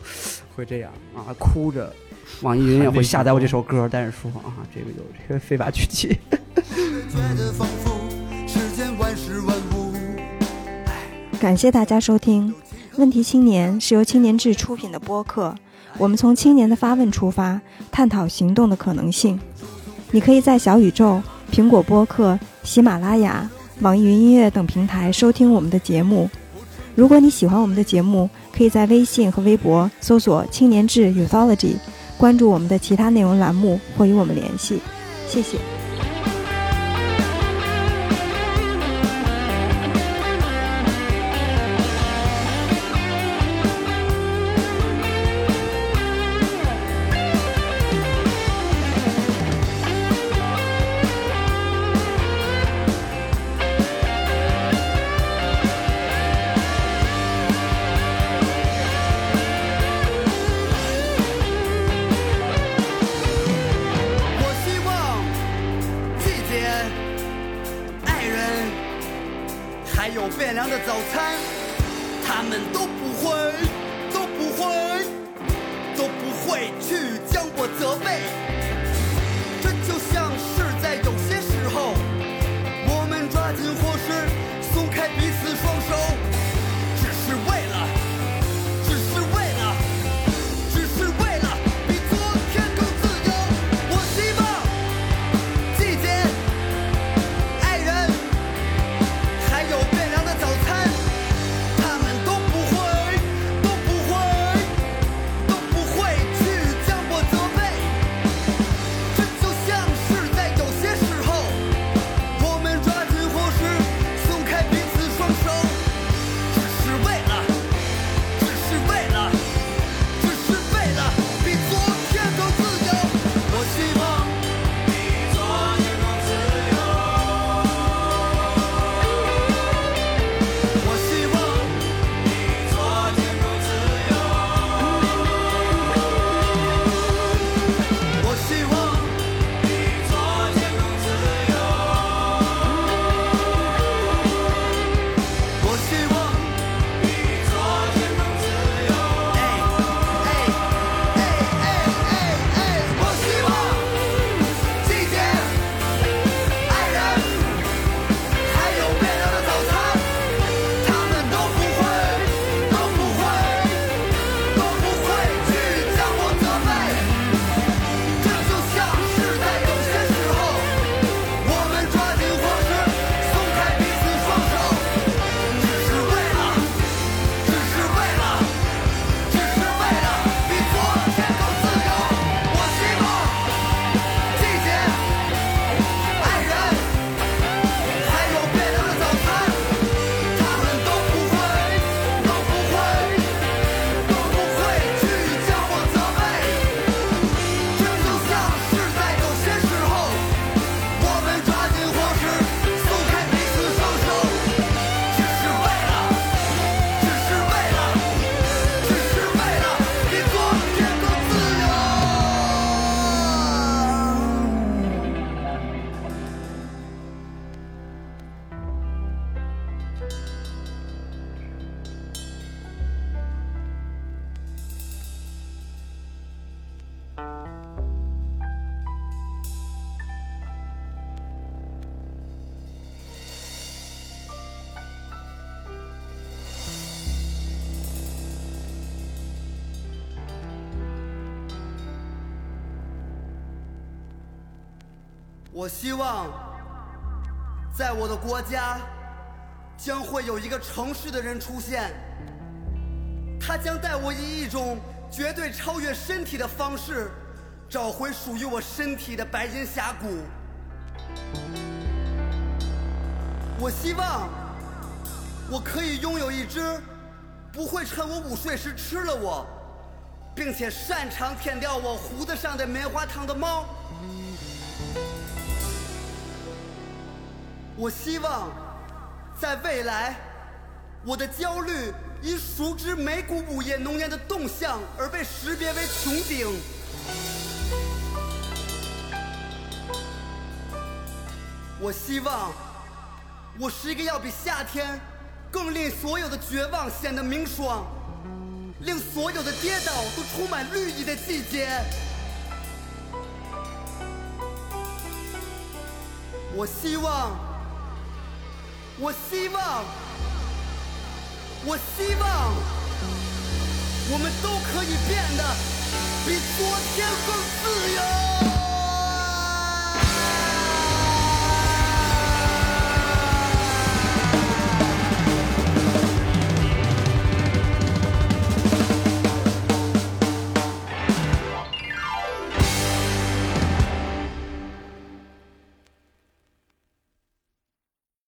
会这样啊，哭着。网易云也会下载我这首歌，但是说啊，这个有这个非法取缔。感谢大家收听《问题青年》，是由青年志出品的播客。我们从青年的发问出发，探讨行动的可能性。你可以在小宇宙、苹果播客、喜马拉雅、网易云音乐等平台收听我们的节目。如果你喜欢我们的节目，可以在微信和微博搜索“青年志 Youthology”。关注我们的其他内容栏目或与我们联系，谢谢。希望，在我的国家，将会有一个城市的人出现，他将带我以一种绝对超越身体的方式，找回属于我身体的白金峡谷。我希望，我可以拥有一只不会趁我午睡时吃了我，并且擅长舔掉我胡子上的棉花糖的猫。我希望，在未来，我的焦虑因熟知美股午夜浓烟的动向而被识别为穹顶。我希望，我是一个要比夏天更令所有的绝望显得明爽，令所有的跌倒都充满绿意的季节。我希望，我希望，我希望，我们都可以变得比昨天更自由。